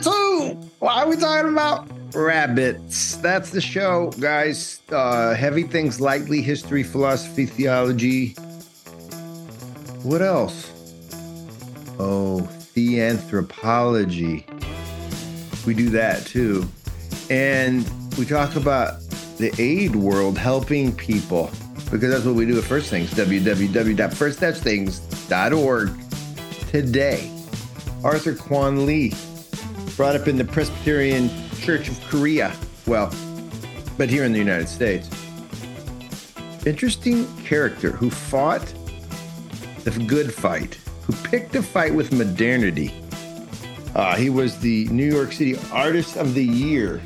cockatoo. Why are we talking about rabbits? That's the show, guys. Uh, heavy things, likely history, philosophy, theology. What else? Oh, theanthropology. We do that too. And we talk about the aid world helping people because that's what we do at First Things, www.first-things.org. Today, Arthur Kwon Lee, brought up in the Presbyterian Church of Korea. Well, but here in the United States. Interesting character who fought the good fight, who picked a fight with modernity. Uh, he was the New York City Artist of the Year,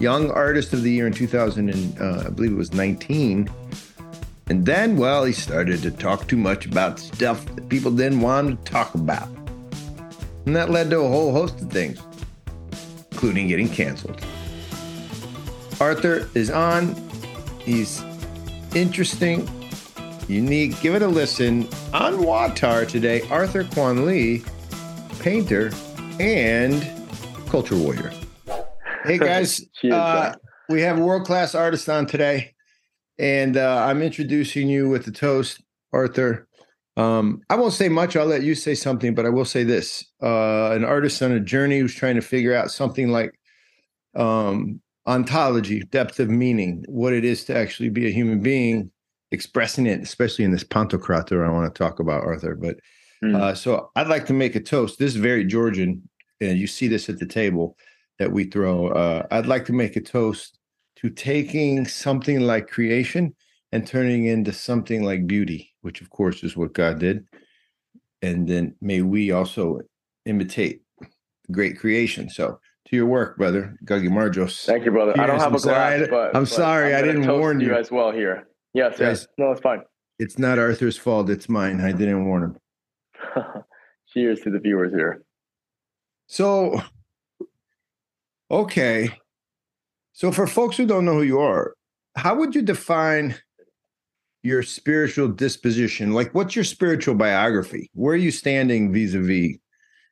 Young Artist of the Year in 2000, and uh, I believe it was 19. And then, well, he started to talk too much about stuff that people didn't want to talk about. And that led to a whole host of things, including getting canceled. Arthur is on. He's interesting, unique. Give it a listen on WAWTAR today. Arthur Kwon Lee, painter and culture warrior. Hey guys, uh, we have world class artist on today, and uh, I'm introducing you with the toast, Arthur. Um, I won't say much. I'll let you say something, but I will say this: uh, an artist on a journey who's trying to figure out something like um, ontology, depth of meaning, what it is to actually be a human being, expressing it, especially in this Pantocrator I want to talk about, Arthur. But mm. uh, so I'd like to make a toast. This is very Georgian, and you see this at the table that we throw. Uh, I'd like to make a toast to taking something like creation and turning into something like beauty, which of course is what God did. And then may we also imitate great creation. So to your work, brother, Gagimarjos. Thank you, brother. Cheers. I don't have I'm a glass, sorry, but I'm sorry, I'm I didn't warn you. you as well here. Yes, yes. No, it's fine. It's not Arthur's fault. It's mine. I didn't warn him. Cheers to the viewers here. So, okay. So, for folks who don't know who you are, how would you define your spiritual disposition? Like, what's your spiritual biography? Where are you standing vis a vis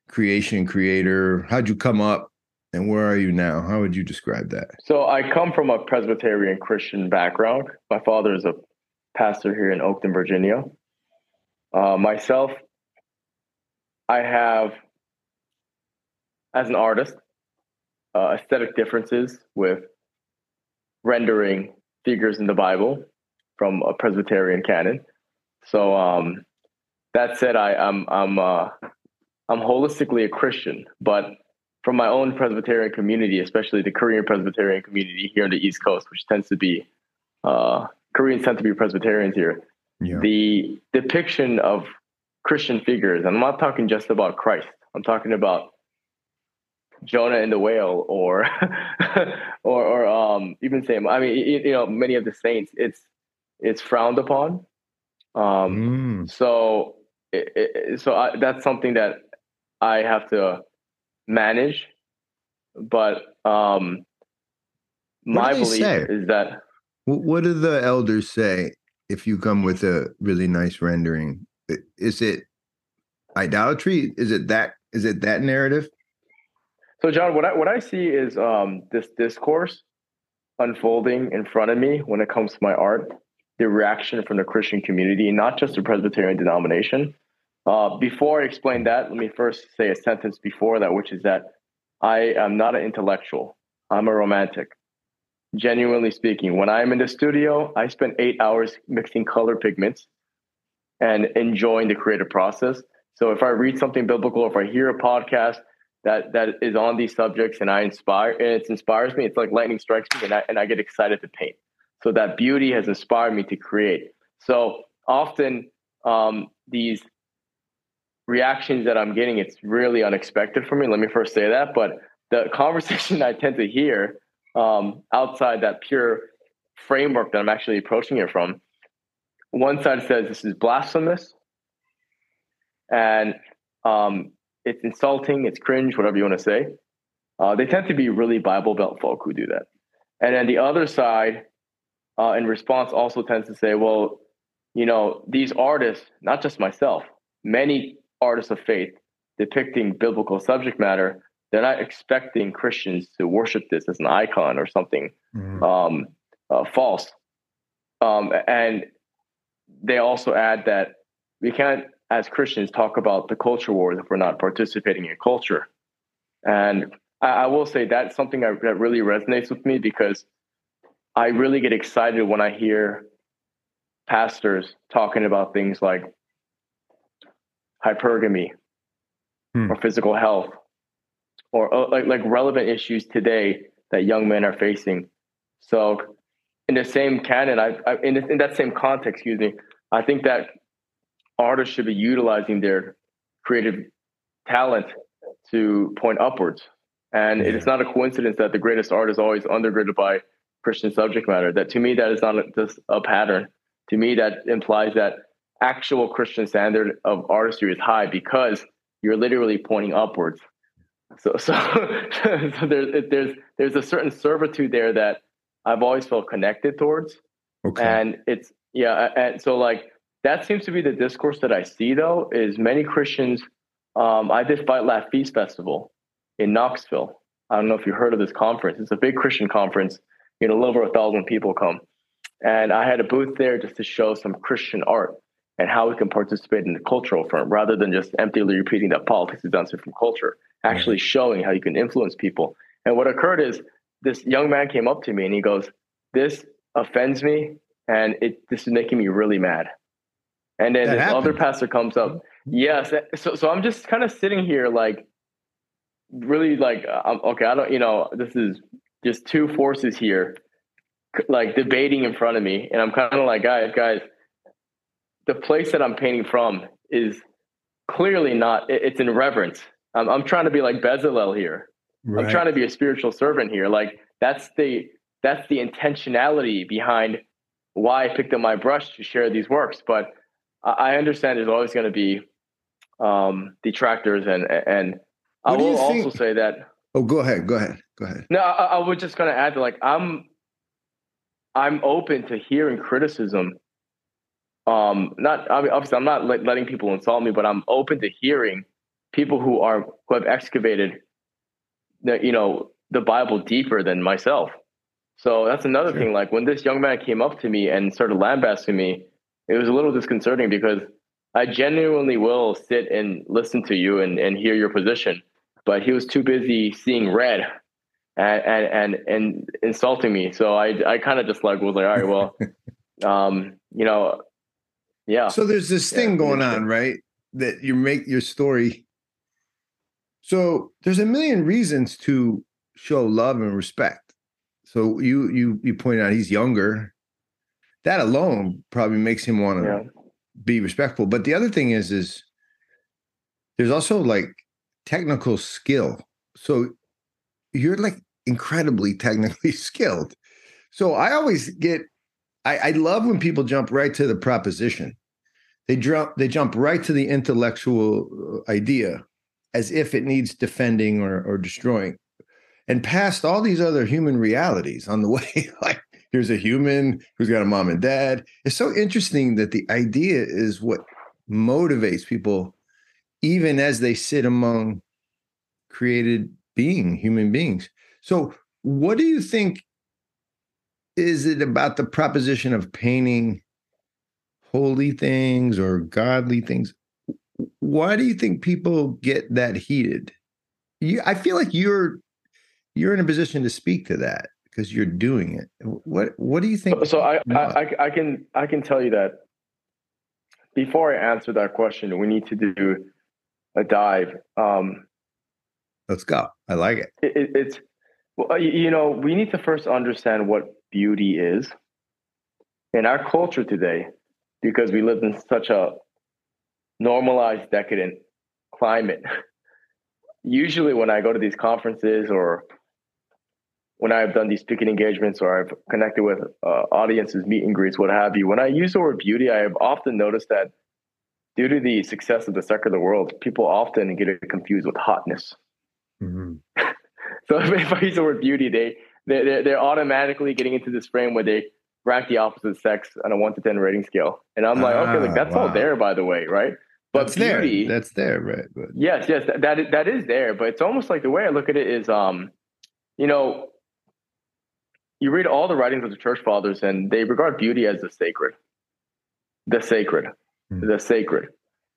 creation, creator? How'd you come up? And where are you now? How would you describe that? So, I come from a Presbyterian Christian background. My father is a pastor here in Oakton, Virginia. Uh, myself, I have, as an artist, uh, aesthetic differences with rendering figures in the Bible from a Presbyterian canon. So um, that said, I, I'm I'm uh, I'm holistically a Christian, but from my own Presbyterian community, especially the Korean Presbyterian community here on the East Coast, which tends to be uh, Koreans tend to be Presbyterians here. Yeah. The depiction of Christian figures, I'm not talking just about Christ. I'm talking about Jonah and the whale, or or or um, even same. I mean, you, you know, many of the saints. It's it's frowned upon. Um, mm. So it, it, so I, that's something that I have to manage. But um, my belief say? is that. What do the elders say if you come with a really nice rendering? Is it idolatry? Is it that? Is it that narrative? So, John, what I what I see is um, this discourse unfolding in front of me when it comes to my art, the reaction from the Christian community, not just the Presbyterian denomination. Uh, before I explain that, let me first say a sentence before that, which is that I am not an intellectual. I'm a romantic. Genuinely speaking, when I'm in the studio, I spend eight hours mixing color pigments and enjoying the creative process. So if I read something biblical, if I hear a podcast, that that is on these subjects and I inspire and it inspires me. It's like lightning strikes me and I and I get excited to paint. So that beauty has inspired me to create. So often um, these reactions that I'm getting, it's really unexpected for me. Let me first say that. But the conversation I tend to hear um, outside that pure framework that I'm actually approaching it from, one side says this is blasphemous. And um, it's insulting, it's cringe, whatever you want to say. Uh, they tend to be really Bible Belt folk who do that. And then the other side, uh, in response, also tends to say, well, you know, these artists, not just myself, many artists of faith depicting biblical subject matter they're not expecting Christians to worship this as an icon or something mm-hmm. um, uh, false. Um, and they also add that we can't, as Christians, talk about the culture wars if we're not participating in culture. And I, I will say that's something I, that really resonates with me because I really get excited when I hear pastors talking about things like hypergamy hmm. or physical health or uh, like like relevant issues today that young men are facing. So, in the same canon, I, I in, in that same context, excuse me, I think that artists should be utilizing their creative talent to point upwards. And yeah. it is not a coincidence that the greatest art is always undergirded by Christian subject matter. That to me, that is not a, just a pattern. To me, that implies that actual Christian standard of artistry is high because you're literally pointing upwards. So, so, so there's there's there's a certain servitude there that I've always felt connected towards, okay. and it's yeah, and so like that seems to be the discourse that I see though is many Christians. Um, I did Fight Laugh Feast Festival in Knoxville. I don't know if you heard of this conference. It's a big Christian conference. You know, a little over a thousand people come, and I had a booth there just to show some Christian art and how we can participate in the cultural firm rather than just emptily repeating that politics is answered from culture, actually mm-hmm. showing how you can influence people. And what occurred is this young man came up to me and he goes, This offends me and it this is making me really mad. And then that this happened. other pastor comes up. Mm-hmm. Yes. So so I'm just kind of sitting here like really like uh, I'm, okay, I don't you know, this is just two forces here like debating in front of me and I'm kind of like guys guys the place that I'm painting from is clearly not. It's in reverence. I'm, I'm trying to be like Bezalel here. Right. I'm trying to be a spiritual servant here. Like that's the that's the intentionality behind why I picked up my brush to share these works. But I understand there's always going to be um, detractors, and and I will also say that. Oh, go ahead. Go ahead. Go ahead. No, I, I was just going to add that, like, I'm I'm open to hearing criticism um not I mean, obviously i'm not let, letting people insult me but i'm open to hearing people who are who have excavated the you know the bible deeper than myself so that's another sure. thing like when this young man came up to me and started lambasting me it was a little disconcerting because i genuinely will sit and listen to you and, and hear your position but he was too busy seeing red and and and, and insulting me so i i kind of just like was like all right well um you know yeah. So there's this thing yeah, going on, right? That you make your story. So there's a million reasons to show love and respect. So you you you point out he's younger. That alone probably makes him want to yeah. be respectful. But the other thing is, is there's also like technical skill. So you're like incredibly technically skilled. So I always get I, I love when people jump right to the proposition. They jump they jump right to the intellectual uh, idea as if it needs defending or, or destroying. And past all these other human realities on the way, like here's a human who's got a mom and dad. It's so interesting that the idea is what motivates people, even as they sit among created being, human beings. So, what do you think is it about the proposition of painting holy things or godly things? Why do you think people get that heated? You, I feel like you're you're in a position to speak to that because you're doing it. What what do you think? So I, I I can I can tell you that before I answer that question, we need to do a dive. Um, Let's go. I like it. it, it it's well, you know, we need to first understand what beauty is. In our culture today, because we live in such a normalized, decadent climate, usually when I go to these conferences or when I've done these speaking engagements or I've connected with uh, audiences, meet and greets, what have you, when I use the word beauty, I have often noticed that due to the success of the secular world, people often get it confused with hotness. Mm-hmm. so if I use the word beauty, they they're, they're automatically getting into this frame where they rank the opposite sex on a one to 10 rating scale. And I'm like, okay, like that's ah, wow. all there, by the way, right? But That's beauty, there. That's there, right? But yes, yes, that, that is, that is there. But it's almost like the way I look at it is, um, you know, you read all the writings of the church fathers, and they regard beauty as the sacred, the sacred, Hmm. the sacred.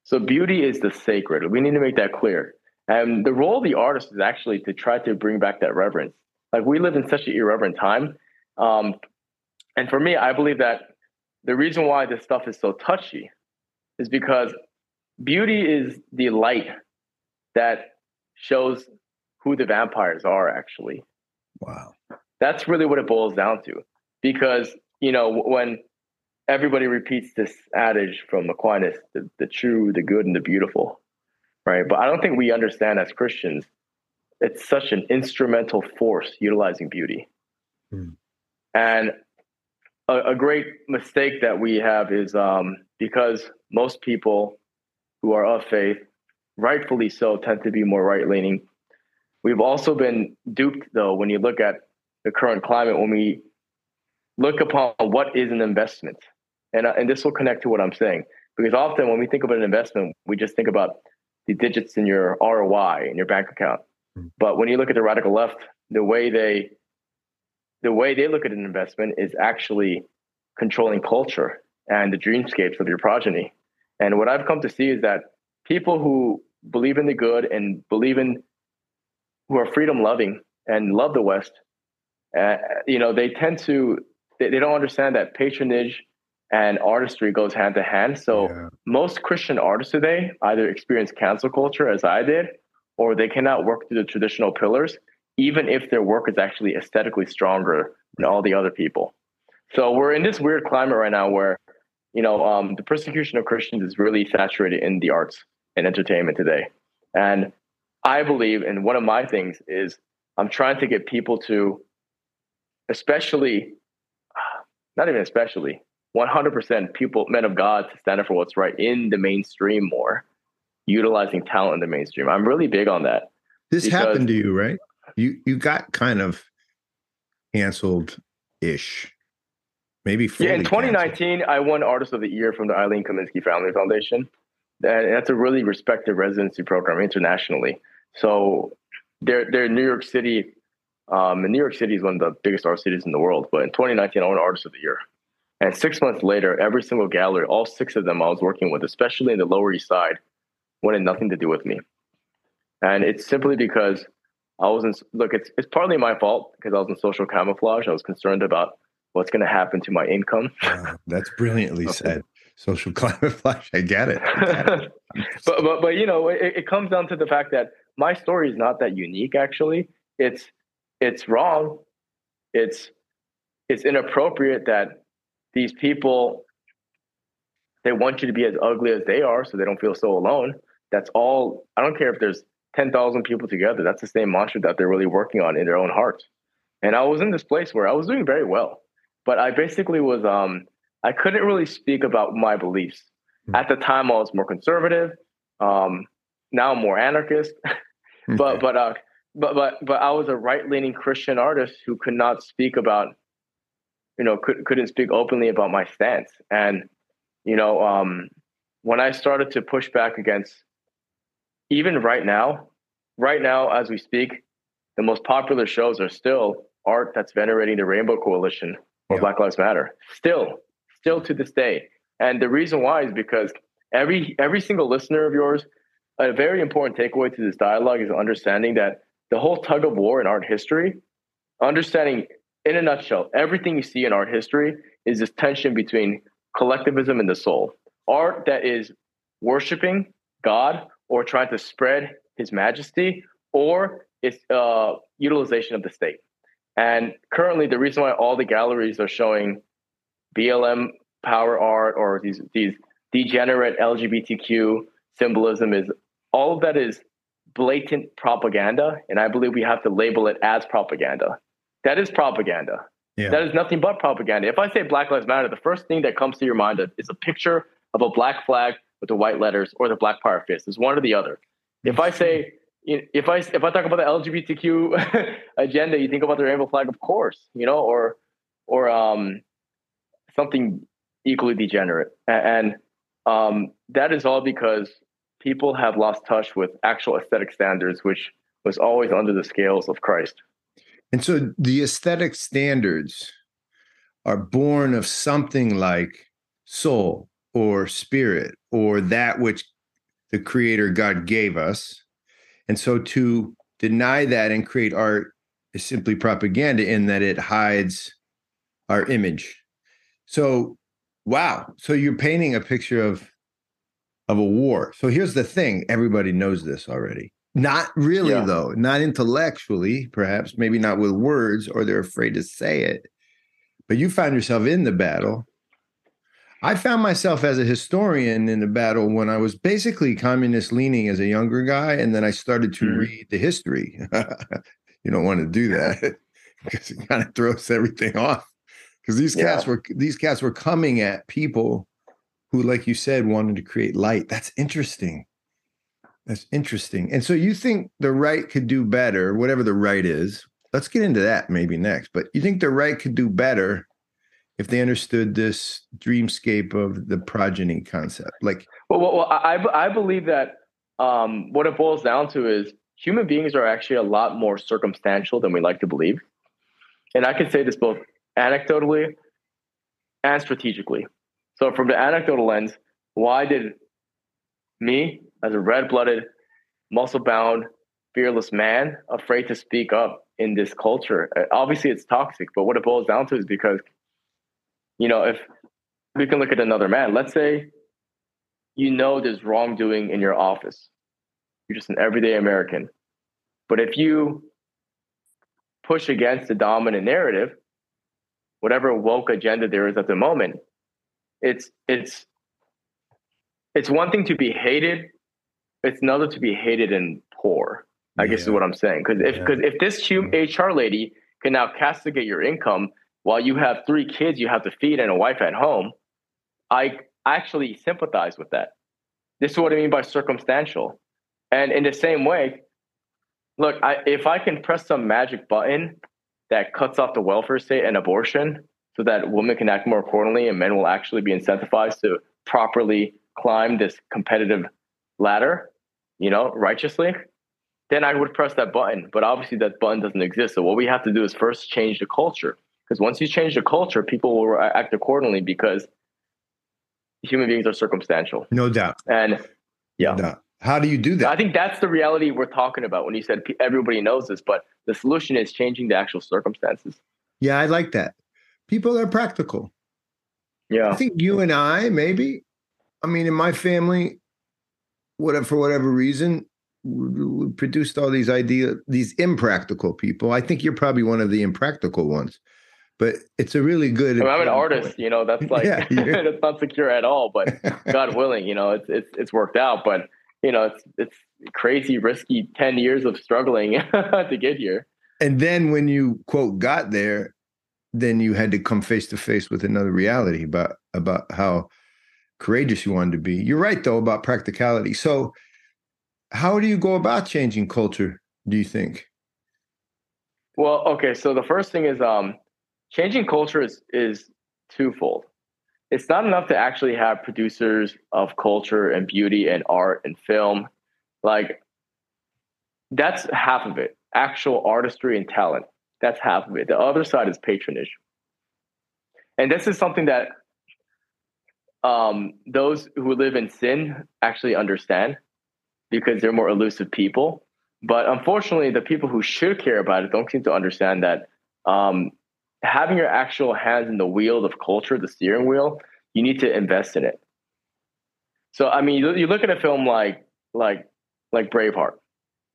So beauty is the sacred. We need to make that clear. And the role of the artist is actually to try to bring back that reverence. Like we live in such an irreverent time. Um, and for me, I believe that the reason why this stuff is so touchy is because beauty is the light that shows who the vampires are actually. wow. That's really what it boils down to. Because, you know, when everybody repeats this adage from Aquinas, the, the true, the good, and the beautiful, right? But I don't think we understand as Christians, it's such an instrumental force utilizing beauty. Hmm. And a, a great mistake that we have is um, because most people who are of faith, rightfully so, tend to be more right leaning. We've also been duped, though, when you look at the current climate, when we look upon what is an investment. And, uh, and this will connect to what I'm saying. Because often when we think about an investment, we just think about the digits in your ROI in your bank account. Hmm. But when you look at the radical left, the way they the way they look at an investment is actually controlling culture and the dreamscapes of your progeny. And what I've come to see is that people who believe in the good and believe in who are freedom loving and love the West, uh, you know, they tend to they, they don't understand that patronage and artistry goes hand to hand. So Yeah. most Christian artists today either experience cancel culture as I did, or they cannot work through the traditional pillars, even if their work is actually aesthetically stronger than all the other people. So we're in this weird climate right now where, you know, um, the persecution of Christians is really saturated in the arts and entertainment today. And I believe, and one of my things is I'm trying to get people to, especially, not even especially, 100% people, men of God, to stand up for what's right in the mainstream more, utilizing talent in the mainstream. I'm really big on that. This happened to you, right? You you got kind of canceled ish. Maybe yeah, in canceled. 2019, I won Artist of the Year from the Eileen Kaminsky Family Foundation. And that's a really respected residency program internationally. So they're, they're New York City. Um, and New York City is one of the biggest art cities in the world. But in 2019, I won Artist of the Year. And six months later, every single gallery, all six of them I was working with, especially in the Lower East Side, wanted nothing to do with me. And it's simply because I wasn't, look, it's, it's partly my fault because I was in social camouflage. I was concerned about what's going to happen to my income. Wow, that's brilliantly said. Social camouflage. I get it. I get it. but but but you know, it, it comes down to the fact that my story is not that unique. Actually, it's it's wrong. It's it's inappropriate that these people they want you to be as ugly as they are, so they don't feel so alone. That's all. I don't care if there's ten thousand people together. That's the same mantra that they're really working on in their own hearts. And I was in this place where I was doing very well, but I basically was um I couldn't really speak about my beliefs. Hmm. At the time, I was more conservative. Um, now I'm more anarchist. but but uh, but but but I was a right leaning Christian artist who could not speak about, you know, could, couldn't speak openly about my stance. And you know, um, when I started to push back against, even right now, right now as we speak, the most popular shows are still art that's venerating the Rainbow Coalition or Yeah. Black Lives Matter. Still, still to this day. And the reason why is because every every single listener of yours, a very important takeaway to this dialogue is understanding that the whole tug of war in art history, understanding in a nutshell, everything you see in art history is this tension between collectivism and the soul. Art that is worshiping God or trying to spread his majesty, or its uh, utilization of the state. And currently, the reason why all the galleries are showing BLM power art or these these degenerate LGBTQ symbolism is all of that is blatant propaganda, and I believe we have to label it as propaganda. That is propaganda. Yeah. That is nothing but propaganda. If I say Black Lives Matter, the first thing that comes to your mind is a picture of a black flag with the white letters or the black power fist. It's one or the other. If I say if I if I talk about the LGBTQ agenda, you think about the rainbow flag, of course, you know, or or um, something equally degenerate, and um, that is all because people have lost touch with actual aesthetic standards, which was always under the scales of Christ. And so the aesthetic standards are born of something like soul or spirit or that which the creator God gave us. And so to deny that and create art is simply propaganda in that it hides our image. So, wow. So you're painting a picture of of a war. So here's the thing, everybody knows this already. Not really yeah. though, not intellectually, perhaps, maybe not with words or they're afraid to say it. But you found yourself in the battle I found myself as a historian in the battle when I was basically communist leaning as a younger guy, and then I started to mm. read the history. you don't want to do that because it kind of throws everything off. Because these yeah. cats were these cats were coming at people who, like you said, wanted to create light. That's interesting. That's interesting. And so you think the right could do better, whatever the right is. Let's get into that maybe next. But you think the right could do better if they understood this dreamscape of the progeny concept like well, well, well I, I believe that um, what it boils down to is human beings are actually a lot more circumstantial than we like to believe and i can say this both anecdotally and strategically so from the anecdotal lens why did me as a red-blooded muscle-bound fearless man afraid to speak up in this culture uh, obviously it's toxic but what it boils down to is because you know, if we can look at another man, let's say you know there's wrongdoing in your office. You're just an everyday American. But if you push against the dominant narrative, whatever woke agenda there is at the moment, it's it's it's one thing to be hated, it's another to be hated and poor. I yeah. guess is what I'm saying. Because if because yeah. if this HR mm-hmm. lady can now castigate your income while you have three kids you have to feed and a wife at home, I actually sympathize with that. This is what I mean by circumstantial. And in the same way, look, I, if I can press some magic button that cuts off the welfare state and abortion so that women can act more accordingly and men will actually be incentivized to properly climb this competitive ladder, you know, righteously, then I would press that button. But obviously, that button doesn't exist. So, what we have to do is first change the culture. Because once you change the culture, people will act accordingly because human beings are circumstantial. No doubt. And yeah. No doubt. How do you do that? I think that's the reality we're talking about when you said everybody knows this, but the solution is changing the actual circumstances. Yeah, I like that. People are practical. Yeah. I think you and I, maybe, I mean, in my family, whatever for whatever reason, we produced all these ideas, these impractical people. I think you're probably one of the impractical ones but it's a really good. I am an artist, you know. That's like yeah, that's not secure at all. But God willing, you know, it's it's it's worked out. But you know, it's it's crazy, risky. Ten years of struggling to get here. And then when you quote got there, then you had to come face to face with another reality about about how courageous you wanted to be. You're right though about practicality. So, how do you go about changing culture? Do you think? Well, okay. So the first thing is um changing culture is is twofold. It's not enough to actually have producers of culture and beauty and art and film. Like that's half of it. Actual artistry and talent. That's half of it. The other side is patronage. And this is something that um, those who live in sin actually understand because they're more elusive people. But unfortunately, the people who should care about it don't seem to understand that um, having your actual hands in the wheel of culture, the steering wheel, you need to invest in it. So I mean, you, you look at a film like like like Braveheart,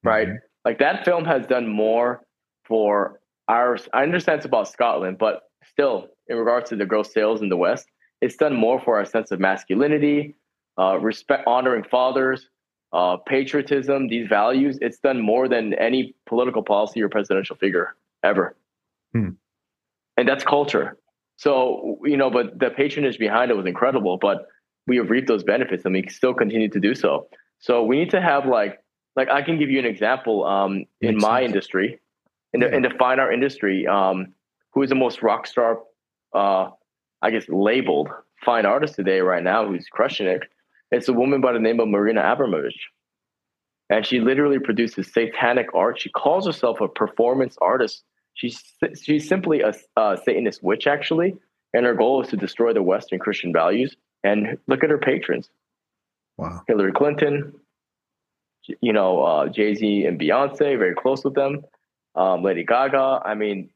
right? Mm-hmm. Like that film has done more for our. I understand it's about Scotland, but still, in regards to the gross sales in the West, it's done more for our sense of masculinity, uh, respect, honoring fathers, uh, patriotism, these values. It's done more than any political policy or presidential figure ever. Hmm and that's culture. So you know, but the patronage behind it was incredible. But we have reaped those benefits, and we still continue to do so. So we need to have like like I can give you an example. Um, in my sense. industry, in the yeah. in the fine art industry, um, who is the most rock star, uh, I guess labeled fine artist today right now, who's crushing it. It's a woman by the name of Marina Abramovich. And she literally produces satanic art. She calls herself a performance artist. She's, she's simply a, a Satanist witch, actually. And her goal is to destroy the Western Christian values. And look at her patrons. Wow. Hillary Clinton, you know, uh, Jay Z and Beyonce, very close with them. Um, Lady Gaga. I mean,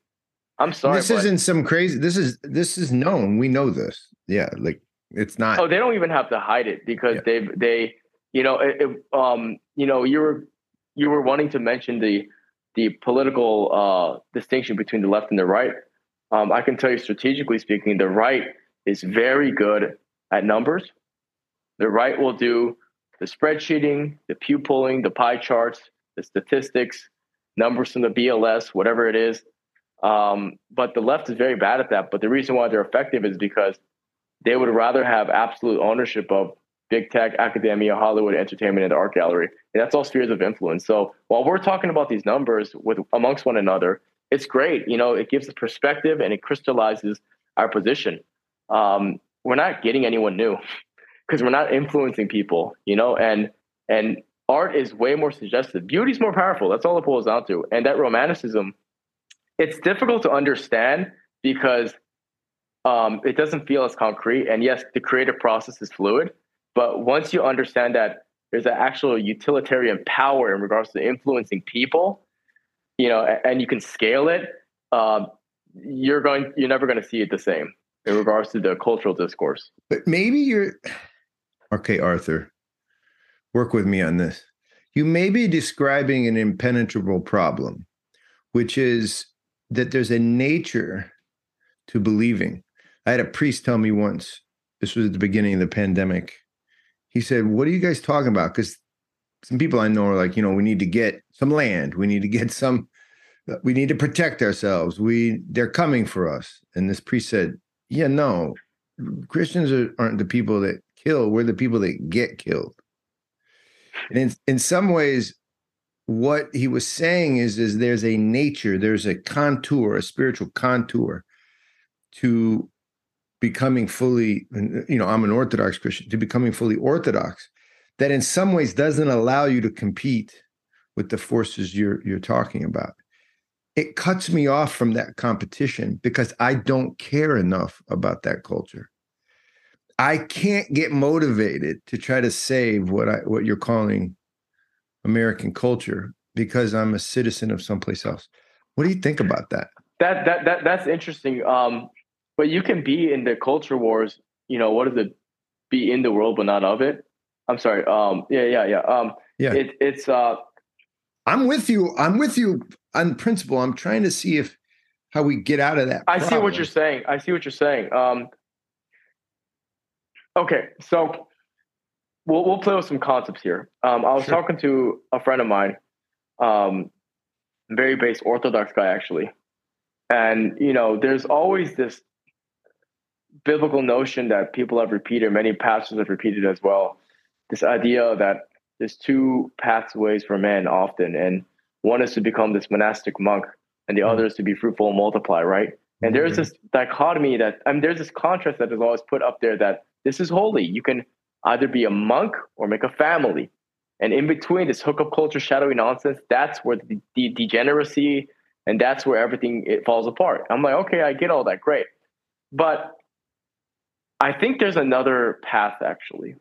I'm sorry. This isn't some crazy. This is this is known. We know this. Yeah, like it's not. Oh, they don't even have to hide it because yeah. they they you know it, it, um you know you were you were wanting to mention the the political uh, distinction between the left and the right. Um, I can tell you, strategically speaking, the right is very good at numbers. The right will do the spreadsheeting, the pew polling, the pie charts, the statistics, numbers from the BLS, whatever it is. Um, but the left is very bad at that. But the reason why they're effective is because they would rather have absolute ownership of big tech, academia, Hollywood, entertainment, and the art gallery. And that's all spheres of influence. So while we're talking about these numbers with amongst one another, it's great. You know, it gives a perspective and it crystallizes our position. Um, we're not getting anyone new because we're not influencing people, you know, and and art is way more suggestive. Beauty's more powerful. That's all it boils down to. And that romanticism, it's difficult to understand because um, it doesn't feel as concrete. And yes, the creative process is fluid. But once you understand that there's an actual utilitarian power in regards to influencing people, you know, and you can scale it, um, you're going, you're never going to see it the same in regards to the cultural discourse. But maybe you're okay, Arthur. Work with me on this. You may be describing an impenetrable problem, which is that there's a nature to believing. I had a priest tell me once, this was at the beginning of the pandemic. He said, What are you guys talking about? Because some people I know are like, you know, we need to get some land, we need to get some, we need to protect ourselves. We they're coming for us. And this priest said, Yeah, no, Christians are, aren't the people that kill, we're the people that get killed. And in, in some ways, what he was saying is, is there's a nature, there's a contour, a spiritual contour to becoming fully, you know, I'm an Orthodox Christian, to becoming fully Orthodox, that in some ways doesn't allow you to compete with the forces you're you're talking about. It cuts me off from that competition because I don't care enough about that culture. I can't get motivated to try to save what I what you're calling American culture because I'm a citizen of someplace else. What do you think about that? That that that that's interesting. Um, but you can be in the culture wars. You know, what is it? Be in the world, but not of it. I'm sorry. Um, yeah, yeah, yeah. Um, yeah. It, it's. Uh, I'm with you. I'm with you on principle. I'm trying to see if how we get out of that. I see what you're saying. I see what you're saying. Um, okay, so we'll we'll play with some concepts here. Um, I was sure. talking to a friend of mine, um, very base Orthodox guy actually, and you know, there's always this biblical notion that people have repeated, many pastors have repeated as well. This idea that there's two pathways for men often, and one is to become this monastic monk, and the mm-hmm. other is to be fruitful and multiply, right? And mm-hmm. there's this dichotomy that I mean, there's this contrast that is always put up there that this is holy. You can either be a monk or make a family. And in between this hookup culture, shadowy nonsense, that's where the, the degeneracy and that's where everything it falls apart. I'm like, okay, I get all that, great. But I think there's another path actually.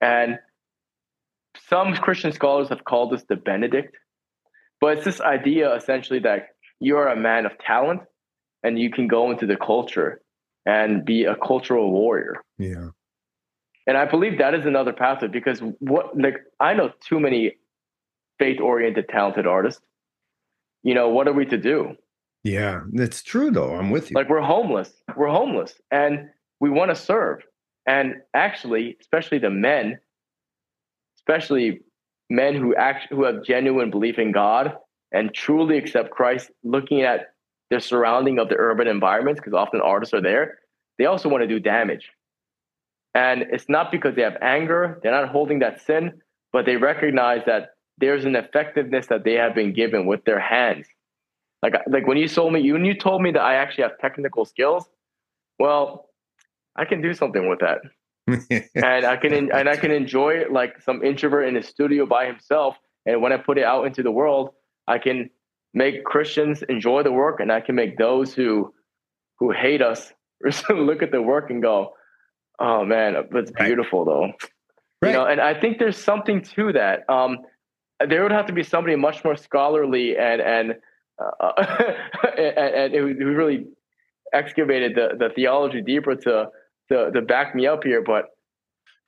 And some Christian scholars have called this the Benedict. But it's this idea essentially that you are a man of talent and you can go into the culture and be a cultural warrior. Yeah. And I believe that is another pathway because what like I know too many faith oriented talented artists. You know, what are we to do? Yeah, that's true though. I'm with you. Like we're homeless. We're homeless. And we want to serve. And actually, especially the men, especially men who act who have genuine belief in God and truly accept Christ, looking at their surrounding of the urban environments, because often artists are there, they also want to do damage. And it's not because they have anger, they're not holding that sin, but they recognize that there's an effectiveness that they have been given with their hands. Like, like when you told me, when you told me that I actually have technical skills, well, I can do something with that. and I can and I can enjoy it like some introvert in a studio by himself. And when I put it out into the world, I can make Christians enjoy the work, and I can make those who who hate us look at the work and go, "Oh man, it's beautiful though." Right. You know, and I think there's something to that. Um, there would have to be somebody much more scholarly and and uh, and, and who really excavated the, the theology deeper to, to to back me up here. But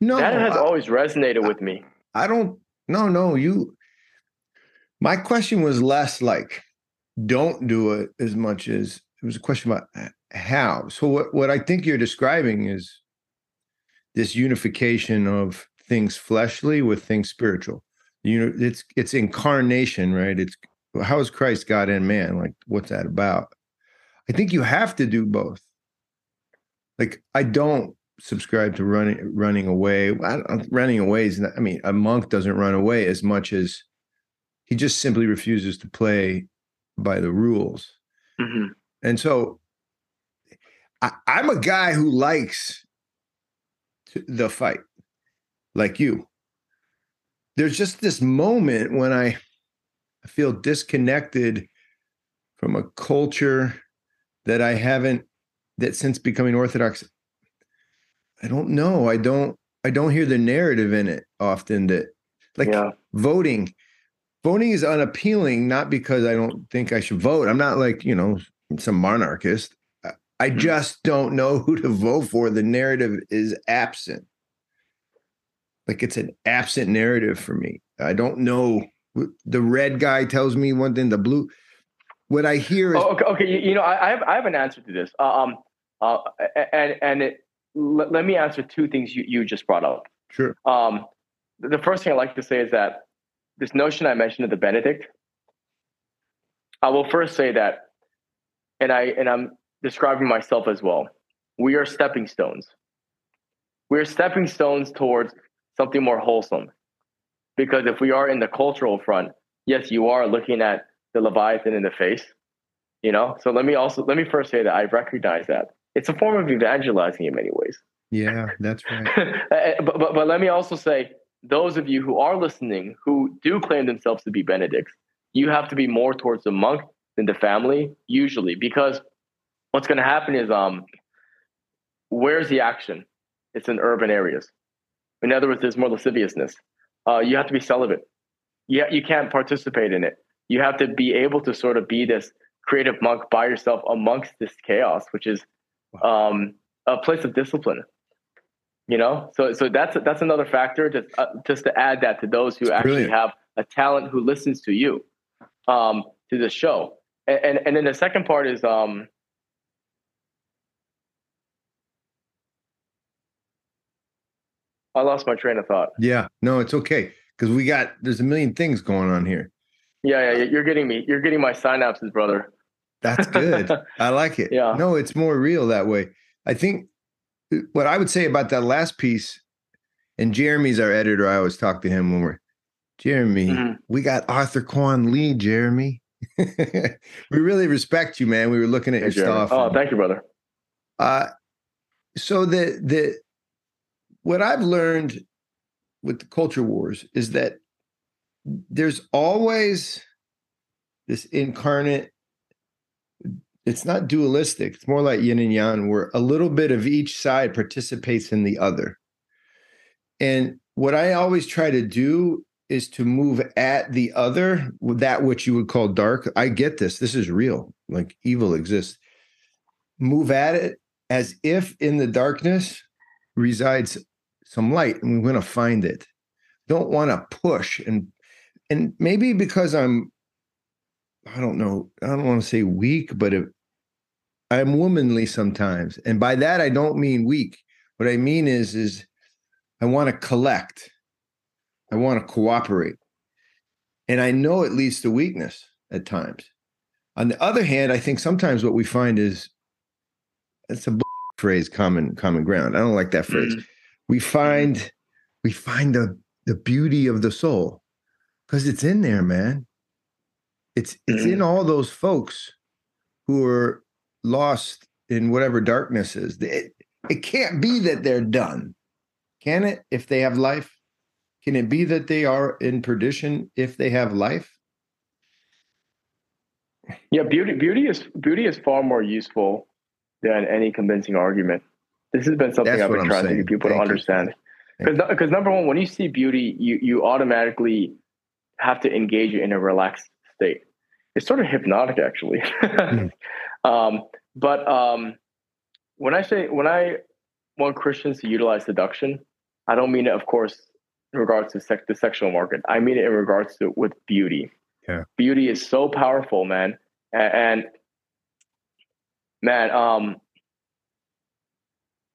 no, that has I, always resonated with me. I don't. No, no. You. My question was less like, don't do it as much as it was a question about how. So what what I think you're describing is this unification of things fleshly with things spiritual. You know, it's it's incarnation, right? It's how is Christ God and man? Like, what's that about? I think you have to do both. Like, I don't subscribe to running running away. running away is not. I mean, a monk doesn't run away as much as he just simply refuses to play by the rules. Mm-hmm. And so, I, I'm a guy who likes the fight, like you. There's just this moment when I feel disconnected from a culture that I haven't that since becoming Orthodox. I don't know. I don't I don't hear the narrative in it often that like yeah. voting. Voting is unappealing, not because I don't think I should vote. I'm not like, you know, some monarchist. I hmm. just don't know who to vote for. The narrative is absent. Like it's an absent narrative for me. I don't know the red guy tells me one thing, the blue. What I hear is oh, okay, okay. You, you, know, I, I, have I have an answer to this. Uh, um, uh, and and it, let, let me answer two things you, you just brought up. Sure. Um, the first thing I like to say is that this notion I mentioned of the Benedict. I will first say that, and I and I'm describing myself as well. We are stepping stones. We are stepping stones towards something more wholesome, because if we are in the cultural front, yes, you are looking at the Leviathan in the face. You know, so let me also let me first say that I recognize that it's a form of evangelizing in many ways. Yeah, that's right. Eh, but, but but let me also say, those of you who are listening who do claim themselves to be Benedicts, you have to be more towards the monk than the family, usually, because what's going to happen is um, where's the action? It's in urban areas. In other words, there's more lasciviousness uh, you have to be celibate. Yeah, you, you can't participate in it. You have to be able to sort of be this creative monk by yourself amongst this chaos, which is um, a place of discipline. You know, so so that's that's another factor. Just uh, just to add that to those who actually brilliant. have a talent who listens to you, um, to the show, and, and and then the second part is um, I lost my train of thought. Yeah, no, it's okay because we got there's a million things going on here. Yeah, yeah, you're getting me. You're getting my synapses, brother. That's good. I like it. Yeah. No, it's more real that way. I think uh, what I would say about that last piece, and Jeremy's our editor. I always talk to him when we're Jeremy. Mm-hmm. We got Arthur Kwon Lee, Jeremy. we really respect you, man. We were looking at hey, your Jeremy. stuff. Oh, and, thank you, brother. Uh so the the what I've learned with the culture wars is that there's always this incarnate it's not dualistic it's more like yin and yang where a little bit of each side participates in the other. And what i always try to do is to move at the other that which you would call dark. I get this this is real like evil exists. Move at it as if in the darkness resides some light and we're going to find it. Don't want to push and and maybe because i'm i don't know i don't want to say weak but if, i'm womanly sometimes and by that i don't mean weak. What i mean is is i want to collect. I want to cooperate. And i know it leads to weakness at times. On the other hand i think sometimes what we find is it's a phrase common common ground. I don't like that phrase. Mm-hmm we find we find the the beauty of the soul because it's in there man it's it's in mm. all those folks who are lost in whatever darkness is it, it can't be that they're done Can it if they have life? Can it be that they are in perdition if they have life? Yeah, beauty beauty is beauty is far more useful than any convincing argument. This has been something That's I've been trying saying. to get people Thank to understand. Because number one, when you see beauty, you you automatically have to engage in a relaxed state. It's sort of hypnotic, actually. mm. um, but um, when I say when I want Christians to utilize seduction, I don't mean it, of course, in regards to sex, the sexual market. I mean it in regards to with beauty. Yeah. Beauty is so powerful, man. And, and man, um,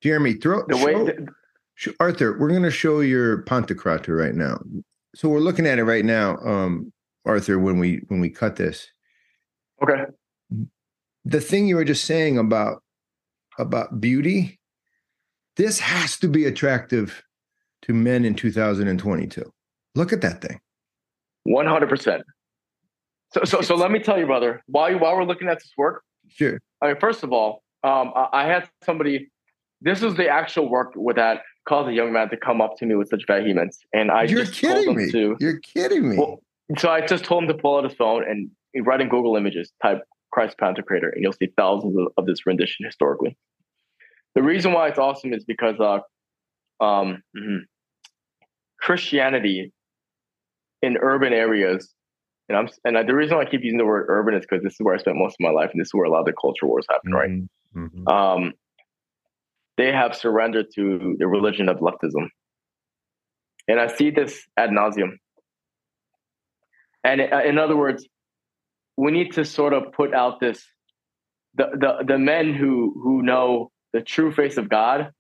Jeremy, throw the way that, Arthur, we're going to show your Pantocrator right now. So we're looking at it right now, um, Arthur. When we when we cut this, okay. The thing you were just saying about about beauty, this has to be attractive to men in 2022. Look at that thing. 100 percent so, so, so let me tell you, brother. While you, while we're looking at this work, sure. I mean, first of all, um, I, I had somebody. This was the actual work with that caused a young man to come up to me with such vehemence, and I You're just kidding told him me. to. You're kidding me. Well, so I just told him to pull out his phone and write in Google Images, type Christ Pantocrator, and you'll see thousands of, of, this rendition historically. The reason why it's awesome is because uh, um, mm-hmm. Christianity in urban areas and I'm and I, the reason why I keep using the word urban is because this is where I spent most of my life, and this is where a lot of the culture wars happen, mm-hmm. right? Mm-hmm. Um, they have surrendered to the religion of leftism, and I see this ad nauseum. And uh, in other words, we need to sort of put out this the the the men who who know the true face of God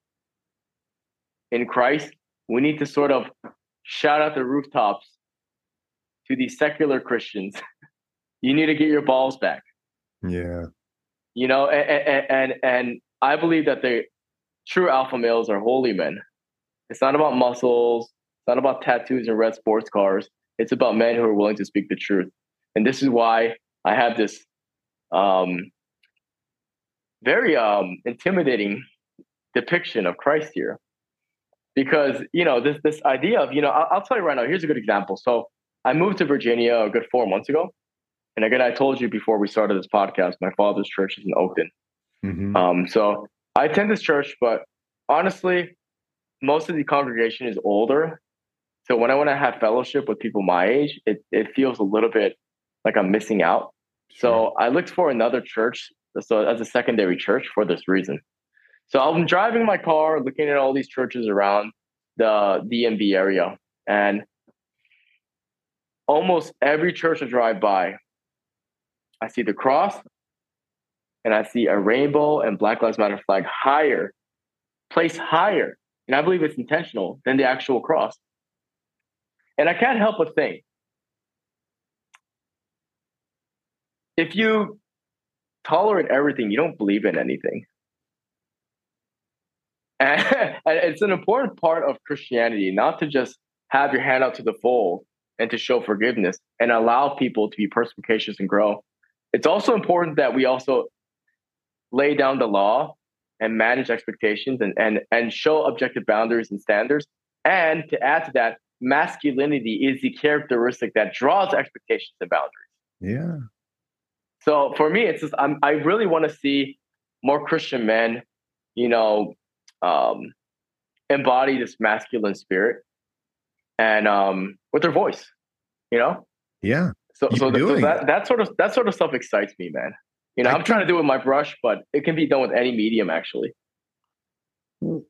in Christ. We need to sort of shout out the rooftops to these secular Christians, you need to get your balls back. Yeah. You know, and and and I believe that the true alpha males are holy men. It's not about muscles. It's not about tattoos and red sports cars. It's about men who are willing to speak the truth. And this is why I have this um, very um, intimidating depiction of Christ here. Because, you know, this this idea of, you know, I'll, I'll tell you right now, here's a good example. So I moved to Virginia a good four months ago. And again, I told you before we started this podcast, my father's church is in Oakton. Mm-hmm. Um, so I attend this church, but honestly, most of the congregation is older. So when I want to have fellowship with people my age, it, it feels a little bit like I'm missing out. So I looked for another church, so as a secondary church for this reason. So I'm driving my car, looking at all these churches around the DMV area, and almost every church I drive by, I see the cross and I see a rainbow and Black Lives Matter flag higher, placed higher. And I believe it's intentional than the actual cross. And I can't help but think if you tolerate everything, you don't believe in anything. And, it's an important part of Christianity not to just have your hand out to the fold and to show forgiveness and allow people to be perspicacious and grow. It's also important that we also lay down the law and manage expectations and, and, and show objective boundaries and standards. And to add to that, masculinity is the characteristic that draws expectations and boundaries. Yeah. So for me, it's just I'm, I really want to see more Christian men, you know, um, embody this masculine spirit and um, with their voice, you know? Yeah. So, so, so, that, that sort of that sort of stuff excites me, man. You know, I'm trying to do it with my brush, but it can be done with any medium, actually.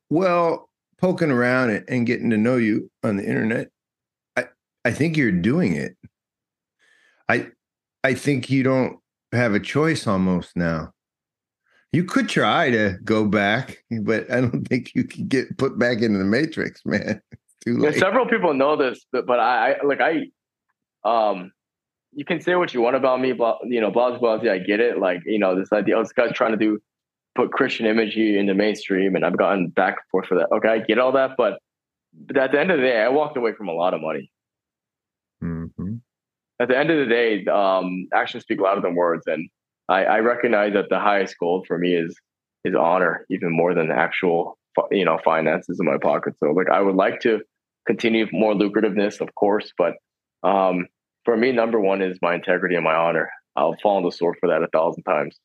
Well, poking around and getting to know you on the internet, I I think you're doing it. I I think you don't have a choice almost now. You could try to go back, but I don't think you can get put back into the matrix, man. too late. Yeah, several people know this, but, but I, I like I um you can say what you want about me, blah, you know, blah blah blah. I get it. Like you know, this idea, oh, this guy's trying to do put Christian imagery in the mainstream, and I've gotten back and forth for that. Okay, I get all that, but but at the end of the day, I walked away from a lot of money. Mm-hmm. At the end of the day, um, actions speak louder than words, and I, I recognize that the highest goal for me is is honor, even more than the actual you know finances in my pocket. So like I would like to continue more lucrativeness, of course, but um, for me, number one is my integrity and my honor. I'll fall on the sword for that a thousand times.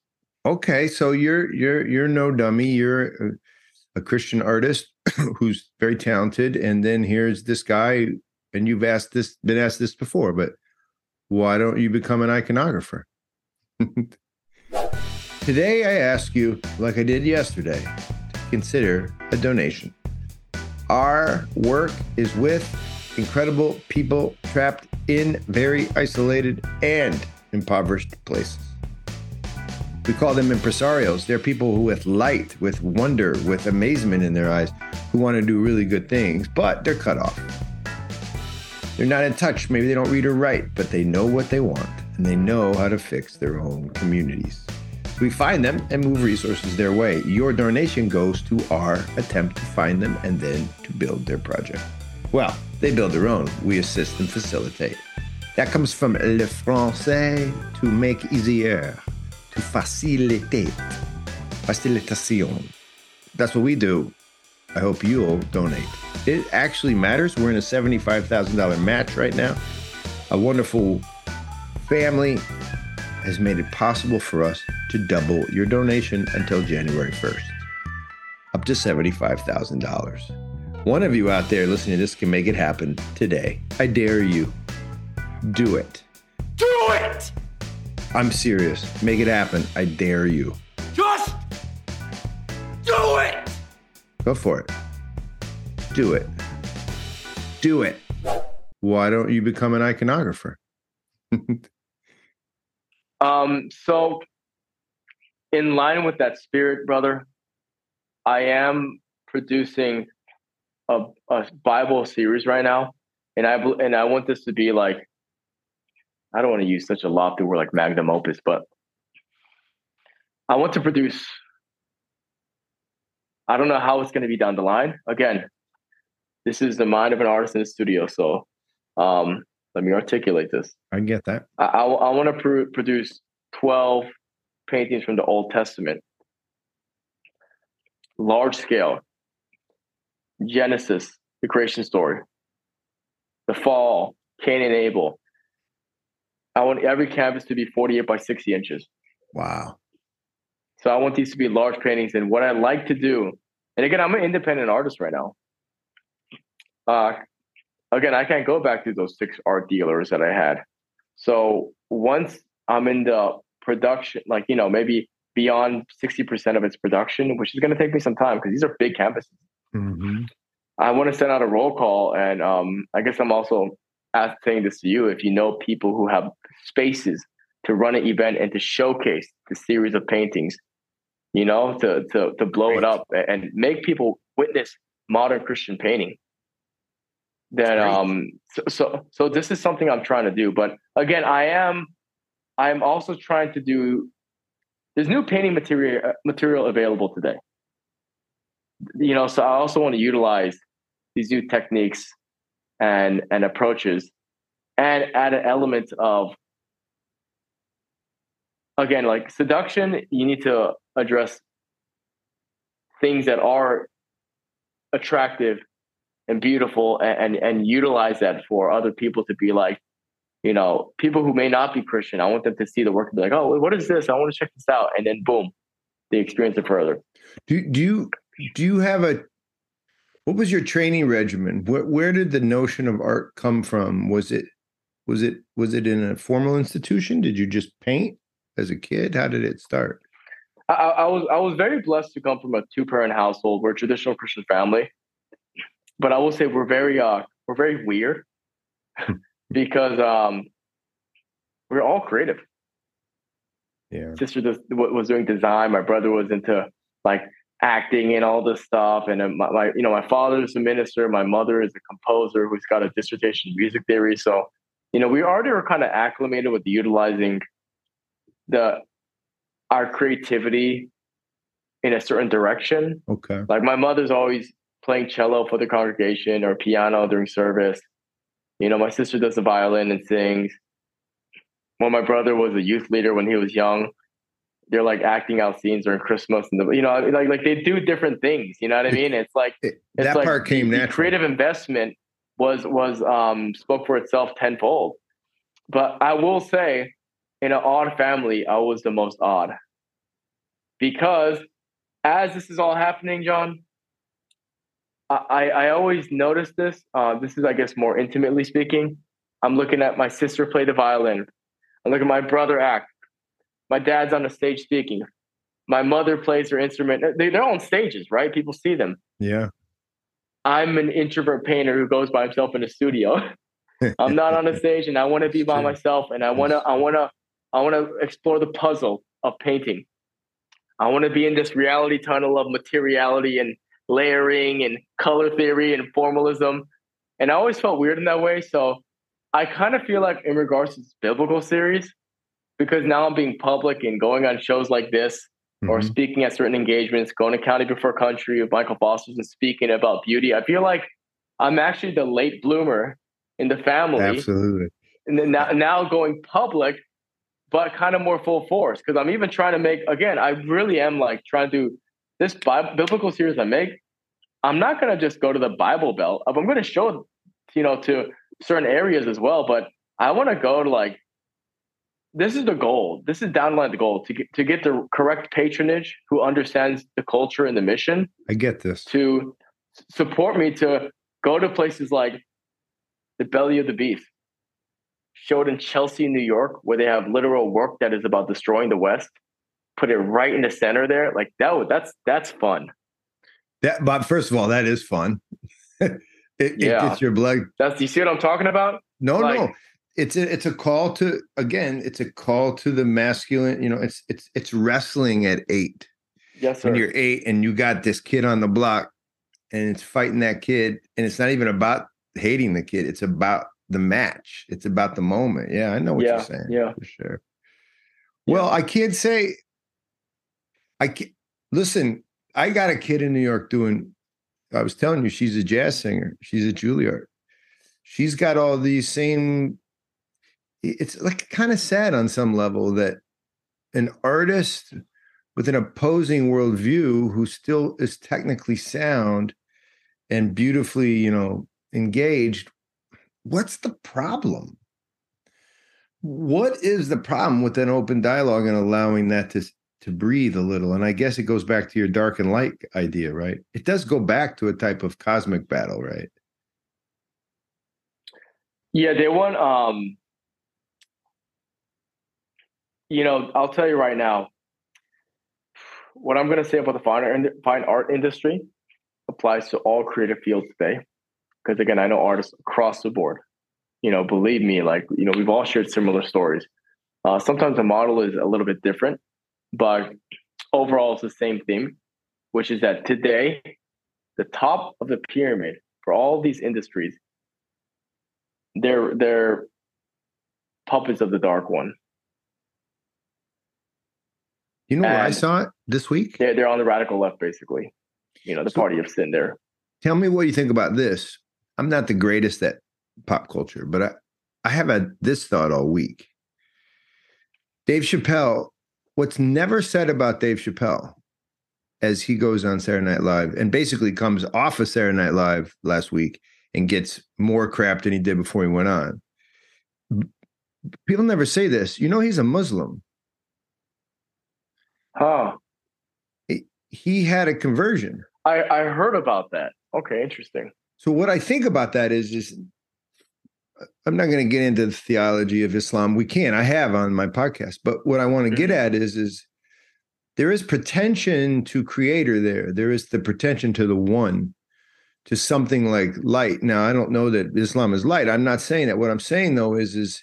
Okay, so you're you're you're no dummy. You're a Christian artist who's very talented, and then here's this guy, and you've asked this, been asked this before, but why don't you become an iconographer? Today, I ask you, like I did yesterday, to consider a donation. Our work is with incredible people trapped in very isolated and impoverished places. We call them impresarios. They're people who, with light, with wonder, with amazement in their eyes, who want to do really good things, but they're cut off. They're not in touch. Maybe they don't read or write, but they know what they want and they know how to fix their own communities. We find them and move resources their way. Your donation goes to our attempt to find them and then to build their project. Well, they build their own. We assist and facilitate. That comes from le français to make easier to facilitate. Facilitation. That's what we do. I hope you'll donate. It actually matters. We're in a $75,000 match right now. A wonderful family has made it possible for us to double your donation until January 1st, up to $75,000. One of you out there listening to this can make it happen today. I dare you. Do it. Do it! I'm serious. Make it happen. I dare you. Just do it! Go for it. Do it. Do it. Why don't you become an iconographer? um, so, in line with that spirit, brother, I am producing a, a Bible series right now, and I and I want this to be like I don't want to use such a lofty word like magnum opus, but I want to produce. I don't know how it's going to be down the line. Again, this is the mind of an artist in the studio, so um, let me articulate this. I get that. I, I, I want to pr- produce twelve paintings from the Old Testament, large scale. Genesis, the creation story, the fall, Cain and Abel, I want every canvas to be 48 by 60 inches. Wow. So I want these to be large paintings. And what I like to do, and again, I'm an independent artist right now. Uh, again, I can't go back to those six art dealers that I had. So once I'm in the production, like, you know, maybe beyond 60% of its production, which is going to take me some time because these are big canvases. Mm-hmm. I want to send out a roll call. And um, I guess I'm also saying this to you. If you know people who have spaces to run an event and to showcase the series of paintings, you know, to to to blow it up and make people witness modern Christian painting. Then um so, so so this is something I'm trying to do. But again, I am I'm also trying to do there's new painting material uh, material available today. You know, so I also want to utilize these new techniques and and approaches and add an element of again, like seduction, you need to address things that are attractive and beautiful and, and, and utilize that for other people to be like, you know, people who may not be Christian. I want them to see the work and be like, oh, what is this? I want to check this out. And then boom, they experience it further. Do do you do you have a what was your training regimen? Where where did the notion of art come from? Was it was it was it in a formal institution? Did you just paint? as a kid? How did it start? I, I was I was very blessed to come from a two parent household. We're a traditional Christian family, but I will say we're very uh we're very weird because um we're all creative. Yeah, sister was doing design. My brother was into like acting and all this stuff. And uh, my, my, you know, my father is a minister. My mother is a composer who's got a dissertation in music theory. So, you know, we already were kind of acclimated with utilizing the our creativity in a certain direction. Okay. Like my mother's always playing cello for the congregation or piano during service. You know, my sister does the violin and sings. When my brother was a youth leader when he was young, they're like acting out scenes during Christmas and the, you know like like they do different things. You know what I mean? It's like It- it's that like part came the, natural. creative investment was was um spoke for itself tenfold. But I will say, in an odd family, I was the most odd because as this is all happening, John, I I, I always notice this. Uh, this is, I guess, more intimately speaking. I'm looking at my sister play the violin. I look at my brother act. My dad's on the stage speaking. My mother plays her instrument. They, they're on stages, right? People see them. Yeah. I'm an introvert painter who goes by himself in a studio. I'm not on a stage and I want to be by myself and I want to I want to I want to explore the puzzle of painting. I want to be in this reality tunnel of materiality and layering and color theory and formalism. And I always felt weird in that way, so I kind of feel like in regards to this biblical series because now I'm being public and going on shows like this or Mhm. speaking at certain engagements, going to County Before Country with Michael Foster's and speaking about beauty. I feel like I'm actually the late bloomer in the family. Absolutely. And then now, now going public, but kind of more full force. Because I'm even trying to make, again, I really am like trying to do this Bible, biblical series I make. I'm not going to just go to the Bible Belt. I'm going to show, you know, to certain areas as well. But I want to go to like, this is the goal. This is downline the goal to get, to get the correct patronage who understands the culture and the mission I get this. to support me to go to places like the belly of the beast showed in chelsea new york where they have literal work that is about destroying the west put it right in the center there like that would that's that's fun That, but first of all, that is fun. it, it Yeah. gets your blood. that's you see what i'm talking about No, Like- no. It's a it's a call to again. It's a call to the masculine. You know, it's it's it's wrestling at eight. yes sir When you're eight and you got this kid on the block, and it's fighting that kid, and it's not even about hating the kid. It's about the match. It's about the moment. Yeah, I know what yeah you're saying. yeah for sure. Well, I can't say. I can't, listen. I got a kid in New York doing. I was telling you, she's a jazz singer. She's at Juilliard. She's got all these same. It's like kind of sad on some level that an artist with an opposing worldview who still is technically sound and beautifully, you know, engaged. What's the problem? what is the problem with an open dialogue and allowing that to to breathe a little and i guess it goes back to your dark and light idea right it does go back to a type of cosmic battle right yeah they want um you know i'll tell you right now what i'm going to say about the fine art, fine art industry applies to all creative fields today. Because again i know artists across the board you know believe me like you know we've all shared similar stories. Uh, sometimes the model is a little bit different but overall it's the same theme which is that today the top of the pyramid for all these industries they're they're puppets of the dark one you know where i saw it this week they're, they're on the radical left basically you know the So- party of sin there tell me what you think about this i'm not the greatest at pop culture but i i have had this thought all week dave chappelle what's never said about dave chappelle as he goes on Saturday Night Live and basically comes off of Saturday Night Live last week and gets more crap than he did before he went on. People never say this. You know, he's a Muslim. Huh He had a conversion. i i heard about that okay interesting So what I think about that is, is I'm not going to get into the theology of Islam. We can. I have on my podcast. But what I want to get mm-hmm. at is, is there is pretension to creator there. There is the pretension to the one, to something like light. Now, I don't know that Islam is light. I'm not saying that. What I'm saying though is, is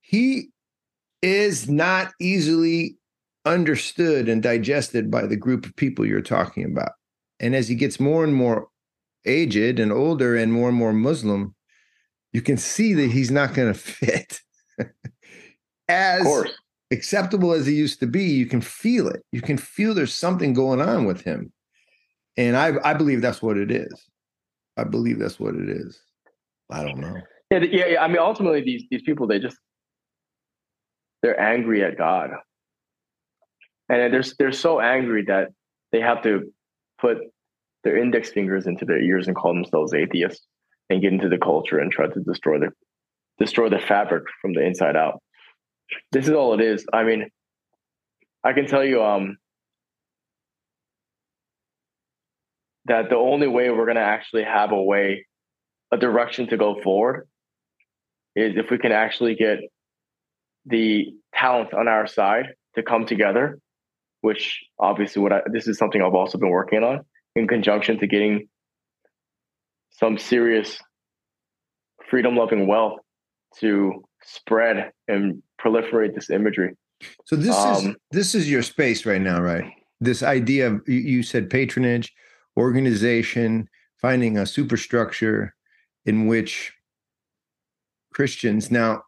he is not easily understood and digested by the group of people you're talking about. And as he gets more and more aged and older and more and more Muslim, you can see that he's not going to fit. as acceptable as he used to be, you can feel it. You can feel there's something going on with him. And I, I believe that's what it is. I believe that's what it is. I don't know. yeah, yeah yeah i mean ultimately these these people they just they're angry at god and they're they're so angry that they have to put their index fingers into their ears and call themselves atheists and get into the culture and try to destroy the destroy the fabric from the inside out. This is all it is. I mean, I can tell you um that the only way we're going to actually have a way a direction to go forward is if we can actually get the talent on our side to come together which obviously what I, this is something I've also been working on in conjunction to getting some serious freedom loving wealth to spread and proliferate this imagery. So this um, is this is your space right now, right? This idea of you said patronage, organization, finding a superstructure in which Christians now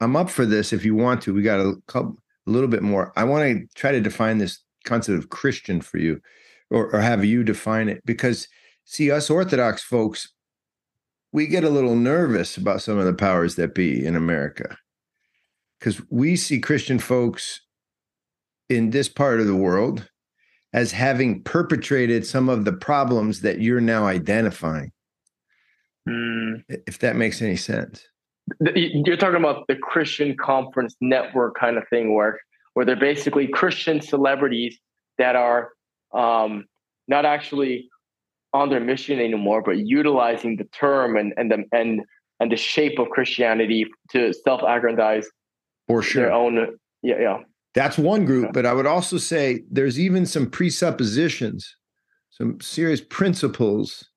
I'm up for this if you want to. We got a couple a little bit more. I want to try to define this concept of Christian for you, or, or have you define it. Because, see, us Orthodox folks, we get a little nervous about some of the powers that be in America. Because we see Christian folks in this part of the world as having perpetrated some of the problems that you're now identifying. Mm. If that makes any sense you're talking about the Christian conference network kind of thing, where where they're basically Christian celebrities that are um, not actually on their mission anymore, but utilizing the term and and the and and the shape of Christianity to self-aggrandize for sure their own. Yeah, yeah. That's one group, yeah. but I would also say there's even some presuppositions, some serious principles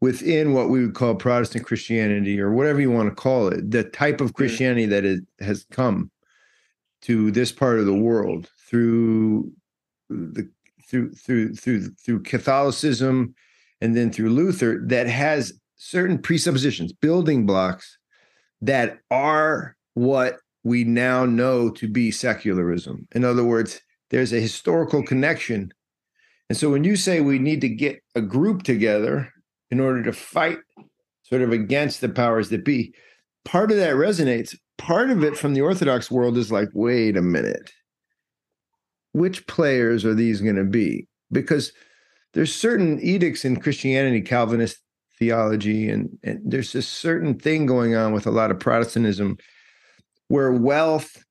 within what we would call Protestant Christianity or whatever you want to call it, the type of. Christianity that it has come to this part of the world through the through through through through Catholicism and then through Luther that has certain presuppositions, building blocks that are what we now know to be secularism. In other words, there's a historical connection. And so when you say we need to get a group together in order to fight sort of against the powers that be. Part of that resonates. Part of it from the Orthodox world is like, wait a minute. Which players are these going to be? Because there's certain edicts in Christianity, Calvinist theology, and, and there's a certain thing going on with a lot of Protestantism where wealth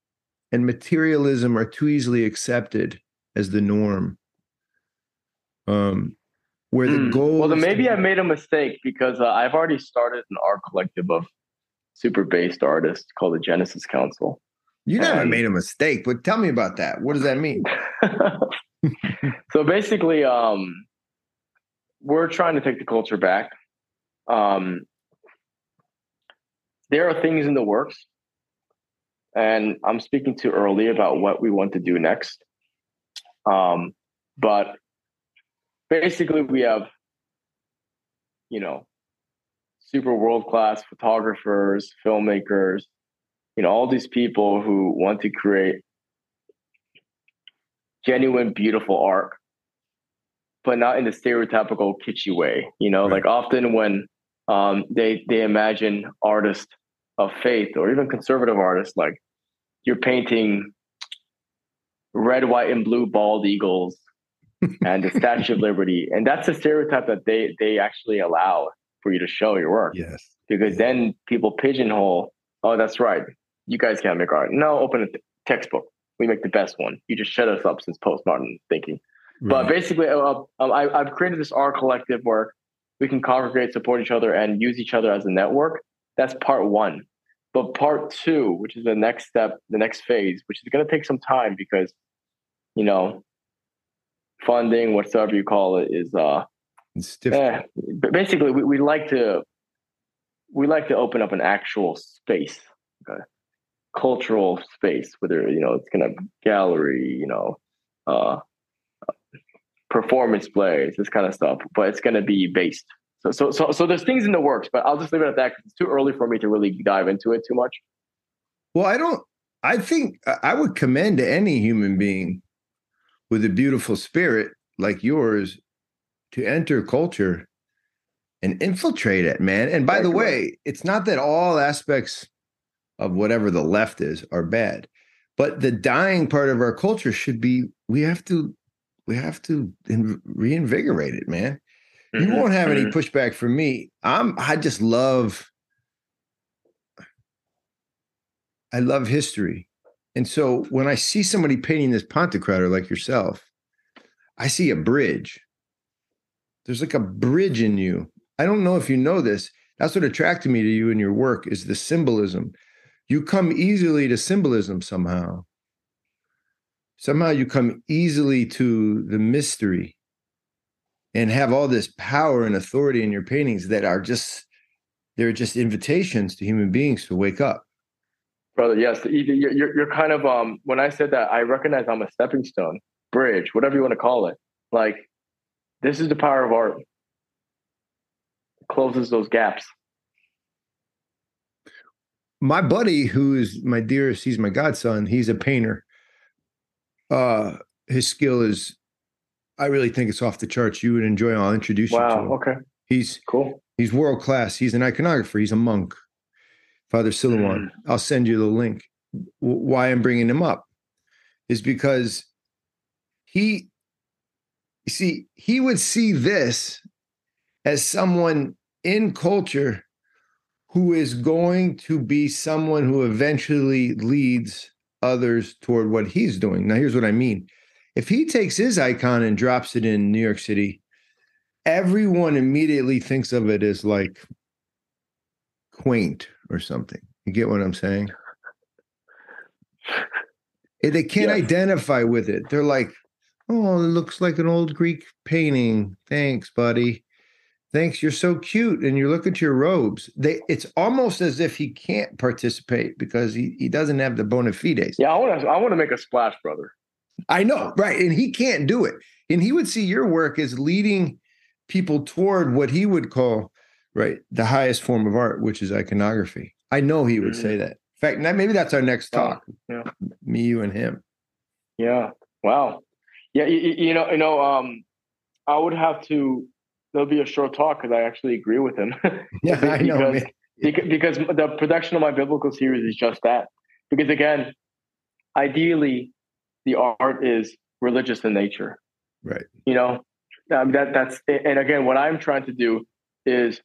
and materialism are too easily accepted as the norm. Um, where the mm. goal. Well, then maybe I made a mistake because uh, I've already started an art collective of super based artists called the Genesis Council. You never and... made a mistake, but tell me about that. What does that mean? so basically, um, we're trying to take the culture back. Um, there are things in the works, and I'm speaking too early about what we want to do next. Um, but basically we have you know super world class photographers filmmakers you know all these people who want to create genuine beautiful art but not in the stereotypical kitschy way you know right. like often when um, they they imagine artists of faith or even conservative artists like you're painting red white and blue bald eagles and the Statue of Liberty. And that's a stereotype that they they actually allow for you to show your work. Yes. Because then people pigeonhole, oh, that's right. You guys can't make art. No, open a textbook. We make the best one. You just shut us up since postmodern thinking. Right. But basically, uh, um, I, I've created this art collective where we can congregate, support each other, and use each other as a network. That's part one. But part two, which is the next step, the next phase, which is going to take some time because, you know, funding, whatever you call it, is uh, it's eh, basically we, we like to we like to open up an actual space, okay? cultural space, whether you know it's gonna gallery, you know, uh, performance plays, this kind of stuff, but it's gonna be based. So so so so there's things in the works, but I'll just leave it at that because it's too early for me to really dive into it too much. Well, I don't. I think I would commend any human being with a beautiful spirit like yours to enter culture and infiltrate it, man. And by the way, it's not that all aspects of whatever the left is are bad, But the dying part of our culture should be we have to we have to reinvigorate it, man. Mm-hmm. You won't have any mm-hmm. pushback from me. I'm I just love I love history. And so when I see somebody painting this Pantocrator like yourself, I see a bridge. There's like a bridge in you. I don't know if you know this. That's what attracted me to you and your work is the symbolism. You come easily to symbolism somehow. Somehow you come easily to the mystery and have all this power and authority in your paintings that are just they're just invitations to human beings to wake up brother yes you're, you're kind of um when i said that i recognize i'm a stepping stone bridge whatever you want to call it. Like this is the power of art. It closes those gaps. My buddy who is my dearest he's my godson he's a painter. Uh his skill is i really think it's off the charts. You would enjoy i'll introduce wow, you to him. okay. He's cool. he's world class he's an iconographer. He's a monk Father Silouan. Mm. I'll send you the link. Why I'm bringing him up is because he, you see, he would see this as someone in culture who is going to be someone who eventually leads others toward what he's doing. Now, here's what I mean. If he takes his icon and drops it in New York City, everyone immediately thinks of it as like quaint or something. You get what I'm saying? they can't yes. identify with it. They're like, oh, it looks like an old Greek painting. Thanks, buddy. Thanks. You're so cute. And you look at your robes. They it's almost as if he can't participate because he, he doesn't have the bona fides. Yeah, I want to I want to make a splash, brother. I know, right. And he can't do it. And he would see your work as leading people toward what he would call right. The highest form of art which is iconography. I know he would mm-hmm. say that. In fact maybe that's our next talk. Yeah. me you and him. Yeah. Wow. Yeah you, you know you know um i would have to there'll be a short talk because i actually agree with him. Yeah i know because, because the production of my biblical series is just that. Because again ideally the art is religious in nature. Right. You know? Um, that that's and again what i'm trying to do is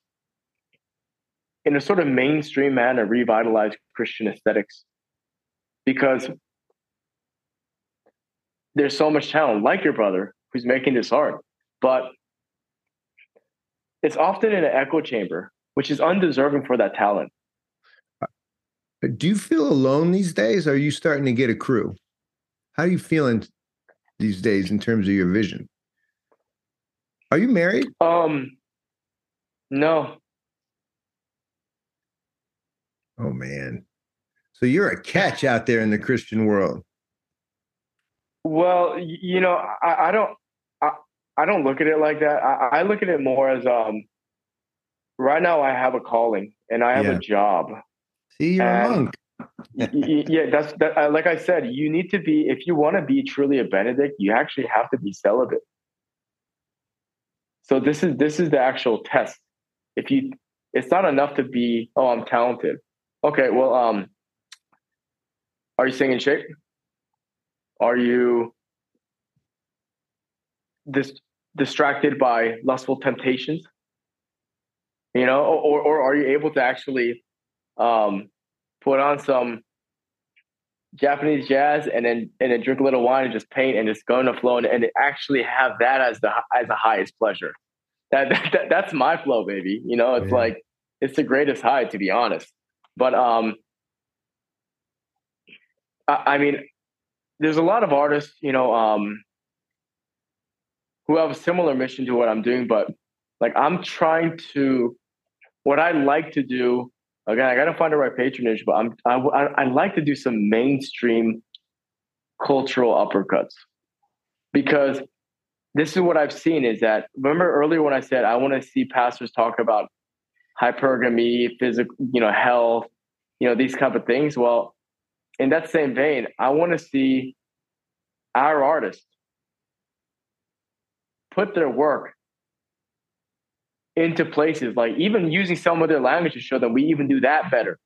in a sort of mainstream manner revitalize Christian aesthetics because there's so much talent, like your brother, who's making this art, but it's often in an echo chamber, which is undeserving for that talent. Do you feel alone these days? Or are you starting to get a crew? How are you feeling these days in terms of your vision? Are you married? Um, no, Oh man. So you're a catch out there in the Christian world. Well, you know, I, I don't I, I don't look at it like that. I, I, look at it more as um right now I have a calling and I have yeah. a job. See, you're and, a monk. yeah, that's that. Uh, like I said, you need to be if you want to be truly a Benedict, you actually have to be celibate. So this is this is the actual test. If you, it's not enough to be oh I'm talented. Okay, well, um, are you staying in shape? Are you dis- distracted by lustful temptations? You know, or or are you able to actually um, put on some Japanese jazz and then and then drink a little wine and just paint and just go in the flow and, and actually have that as the as the highest pleasure. That, that that's my flow, baby. You know, it's yeah. like it's the greatest high, to be honest. But um, I, I mean, there's a lot of artists, you know, um, who have a similar mission to what I'm doing, but like I'm trying to, what I like to do. Again, I got to find the right patronage, but I'm I, I, I like to do some mainstream cultural uppercuts because this is what I've seen is that remember earlier when I said I want to see pastors talk about hypergamy, physical, you know, health, you know, these type of things. Well, in that same vein, I want to see our artists put their work into places like even using some of their language to show them we even do that better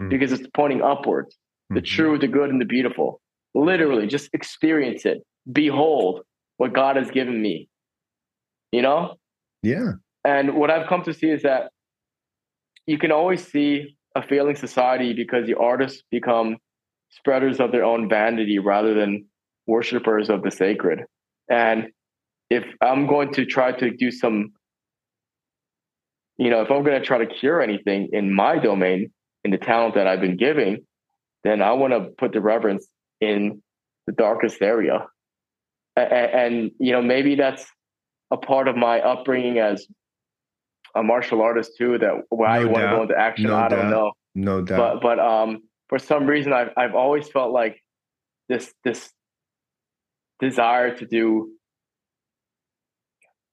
mm-hmm. because it's pointing upwards the mm-hmm. true the good and the beautiful Literally, just experience it. Behold what God has given me. You know? Yeah. And what I've come to see is that you can always see a failing society because the artists become spreaders of their own vanity rather than worshipers of the sacred. And if I'm going to try to do some, you know, if I'm going to try to cure anything in my domain, in the talent that I've been giving, then I want to put the reverence in the darkest area. And, and, you know, maybe that's a part of my upbringing as a martial artist too. That why no I want to go into action, no I don't doubt. know. No doubt. But but um, for some reason, I've I've always felt like this this desire to do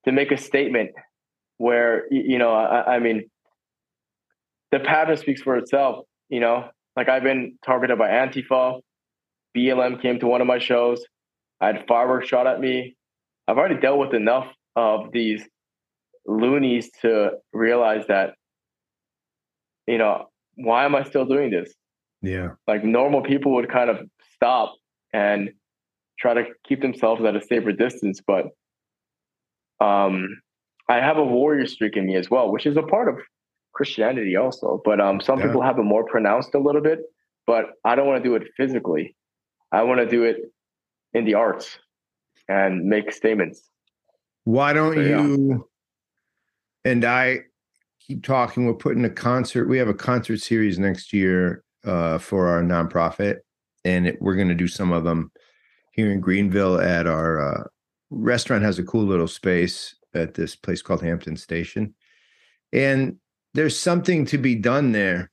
to make a statement where you know I, I mean the pattern speaks for itself. You know, like I've been targeted by Antifa. BLM came to one of my shows. I had fireworks shot at me. I've already dealt with enough of these loonies to realize that, you know, why am I still doing this? Yeah. Like normal people would kind of stop and try to keep themselves at a safer distance. But um, I have a warrior streak in me as well, which is a part of Christianity also. But um, some yeah. people have it more pronounced a little bit. But I don't want to do it physically. I want to do it in the arts and make statements. Why don't so, you yeah. And I keep talking? We're putting a concert. We have a concert series next year uh, for our nonprofit, and it, we're going to do some of them here in Greenville at our uh, restaurant. Has a cool little space at this place called Hampton Station, and there's something to be done there.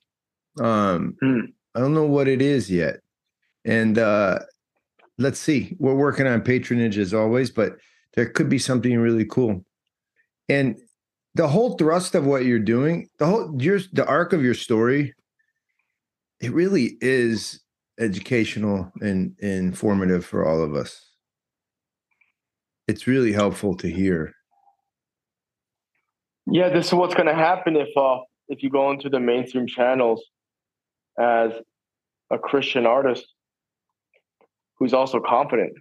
Um, mm. I don't know what it is yet, and uh, let's see. We're working on patronage as always, but there could be something really cool. And the whole thrust of what you're doing, the whole your the arc of your story, it really is educational and, informative for all of us. It's really helpful to hear. Yeah, this is what's going to happen if uh, if you go into the mainstream channels as a Christian artist who's also confident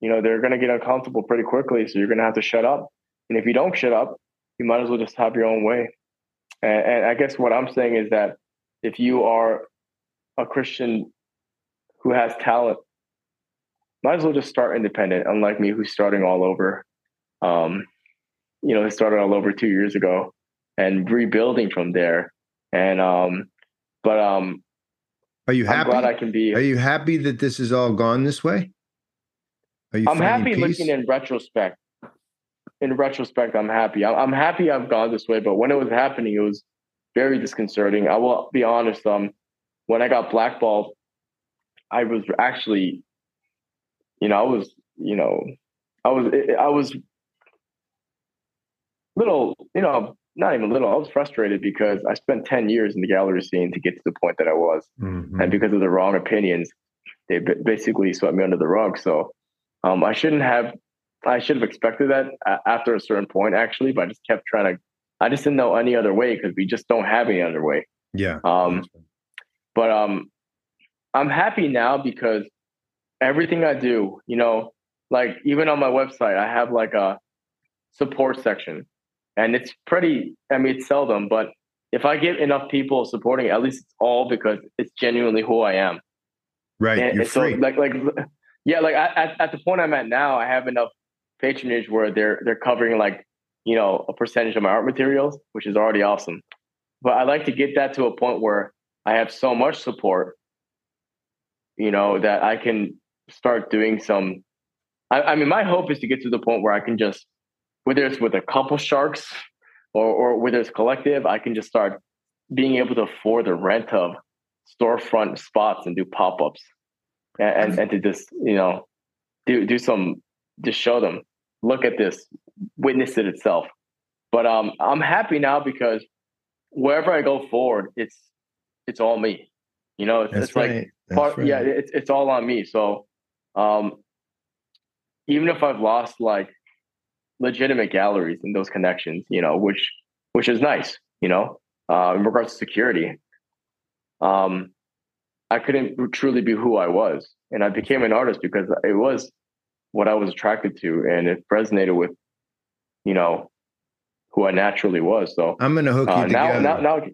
you know, they're going to get uncomfortable pretty quickly. So you're going to have to shut up. And if you don't shut up, you might as well just have your own way. And, and I guess what I'm saying is that if you are a Christian who has talent, might as well just start independent, unlike me, who's starting all over. Um, you know, I started all over two years ago and rebuilding from there. And, um, but, um, are you happy? I'm glad I can be. Are you happy that this is all gone this way? I'm happy peace? looking in retrospect. In retrospect, I'm happy. I'm happy I've gone this way, but when it was happening, it was very disconcerting. I will be honest. Um, when I got blackballed, I was actually, you know, I was, you know, I was, I was little, you know, not even little. I was frustrated because I spent 10 years in the gallery scene to get to the point that I was. Mm-hmm. And because of the wrong opinions, they basically swept me under the rug. So um, I shouldn't have. I should have expected that after a certain point, actually, but I just kept trying to. I just didn't know any other way because we just don't have any other way. Yeah. Um, but um, I'm happy now because everything I do, you know, like even on my website, I have like a support section, and it's pretty. I mean, it's seldom, but if I get enough people supporting, at least it's all because it's genuinely who I am. Right. And, you're and free. Like, like yeah, like at, at the point I'm at now, I have enough patronage where they're they're covering like you know a percentage of my art materials, which is already awesome. But I like to get that to a point where I have so much support, you know, that I can start doing some. I, I mean, my hope is to get to the point where I can just, whether it's with a couple sharks or or whether it's collective, I can just start being able to afford the rent of storefront spots and do pop ups and, and to just you know do do some just show them look at this witness it itself but um i'm happy now because wherever i go forward it's it's all me you know it's, it's right. like part, right. yeah it's, it's all on me so um even if i've lost like legitimate galleries and those connections you know which which is nice you know uh, in regards to security um I couldn't truly be who I was. and I became an artist because it was what I was attracted to, and it resonated with, you know, who I naturally was. So I'm gonna hook you uh, now, together. now, now, I'm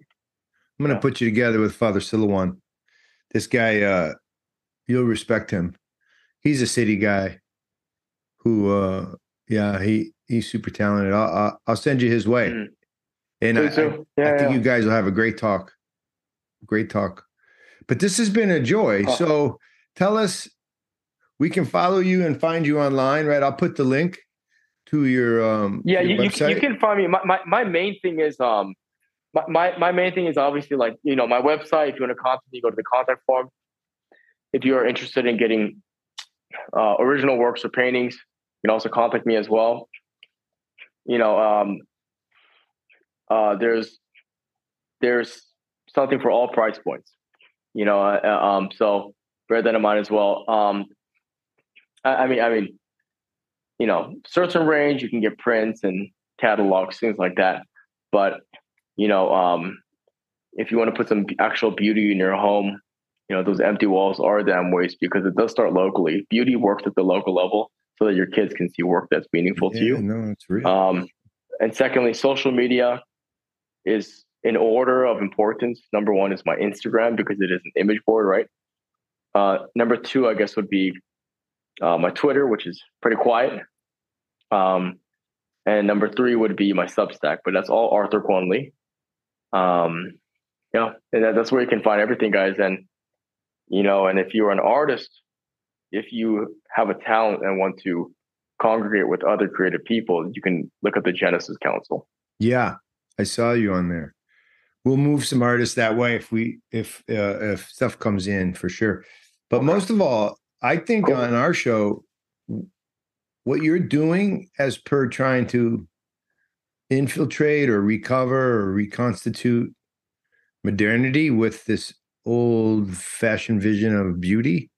gonna yeah. put you together with Father Silouan. This guy, uh, you'll respect him. He's a city guy who, uh, yeah, he he's super talented. I'll I'll, I'll send you his way, Mm. and I, please I, yeah, I think you guys will have a great talk. Great talk. But this has been a joy. Oh. So tell us, we can follow you and find you online, right? I'll put the link to your um yeah you, your you, can, you can find me. My, my, my main thing is um my, my, my main thing is obviously like you know my website. If you want to contact me go to the contact form. If you're interested in getting uh, original works or paintings you can also contact me as well. You know um uh there's there's something for all price points you know uh, uh, um so bear that in mind as well. Um I, I mean i mean you know, certain range, you can get prints and catalogs, things like that. But, you know, um, if you want to put some actual beauty in your home, you know, those empty walls are damn waste because it does start locally. Beauty works at the local level so that your kids can see work that's meaningful to you. No, it's real. Um, and secondly, social media is in order of importance. Number one is my Instagram because it is an image board, right? Uh, number two, I guess, would be uh, my Twitter, which is pretty quiet. Um, and number three would be my Substack, but that's all Arthur Lee. Um, yeah, and that, that's where you can find everything, guys. And you know, and if you're an artist, if you have a talent and want to congregate with other creative people, you can look at the Genesis Council. Yeah, I saw you on there. We'll move some artists that way if we if uh, if stuff comes in for sure. But Okay. most of all, I think on our show, what you're doing as per trying to infiltrate or recover or reconstitute modernity with this old fashioned vision of beauty,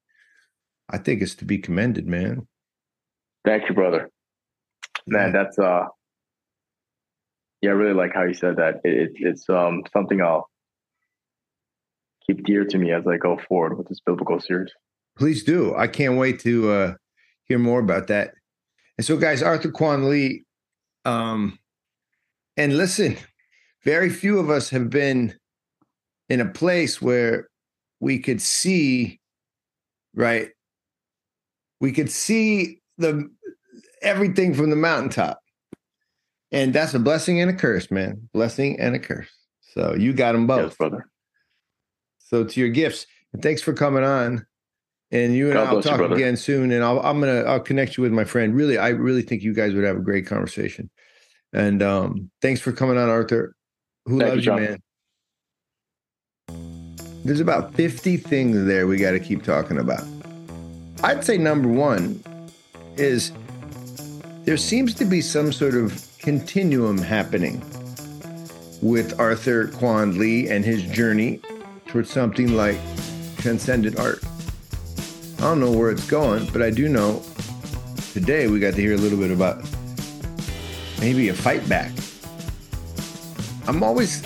I think it's to be commended, man. Thank you, brother. Man, that's uh, yeah, I really like how you said that. It, it, it's um something I'll keep dear to me as I go forward with this biblical series. Please do. I can't wait to uh, hear more about that. And so, guys, Arthur Kwon Lee, um, and listen, very few of us have been in a place where we could see, right? We could see the everything from the mountaintop. And that's a blessing and a curse, man. Blessing and a curse. So you got them both. Yes, brother. So to your gifts, and thanks for coming on. And you and God I'll bless you, talk again soon. And I'll, I'm gonna I'll connect you with my friend. Really, I really think you guys would have a great conversation. And um, thanks for coming on, Arthur. Who Thank loves you, John. man? There's about 50 things there we got to keep talking about. I'd say number one is there seems to be some sort of continuum happening with Arthur Kwon Lee and his journey towards something like transcendent art. I don't know where it's going, but I do know today we got to hear a little bit about maybe a fight back. I'm always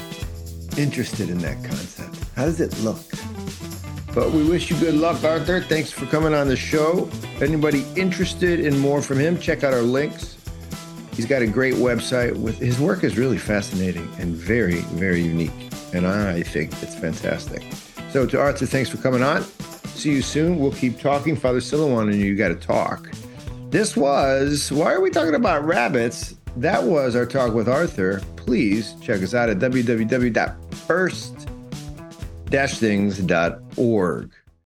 interested in that concept. How does it look? But we wish you good luck, Arthur. Thanks for coming on the show. Anybody interested in more from him, check out our links. He's got a great website with his work is really fascinating and very, very unique. And I think it's fantastic. So to Arthur, thanks for coming on. See you soon. We'll keep talking. Father Silouan and you got to talk. This was why are we talking about rabbits? That was our talk with Arthur. Please check us out at www.first-things.org.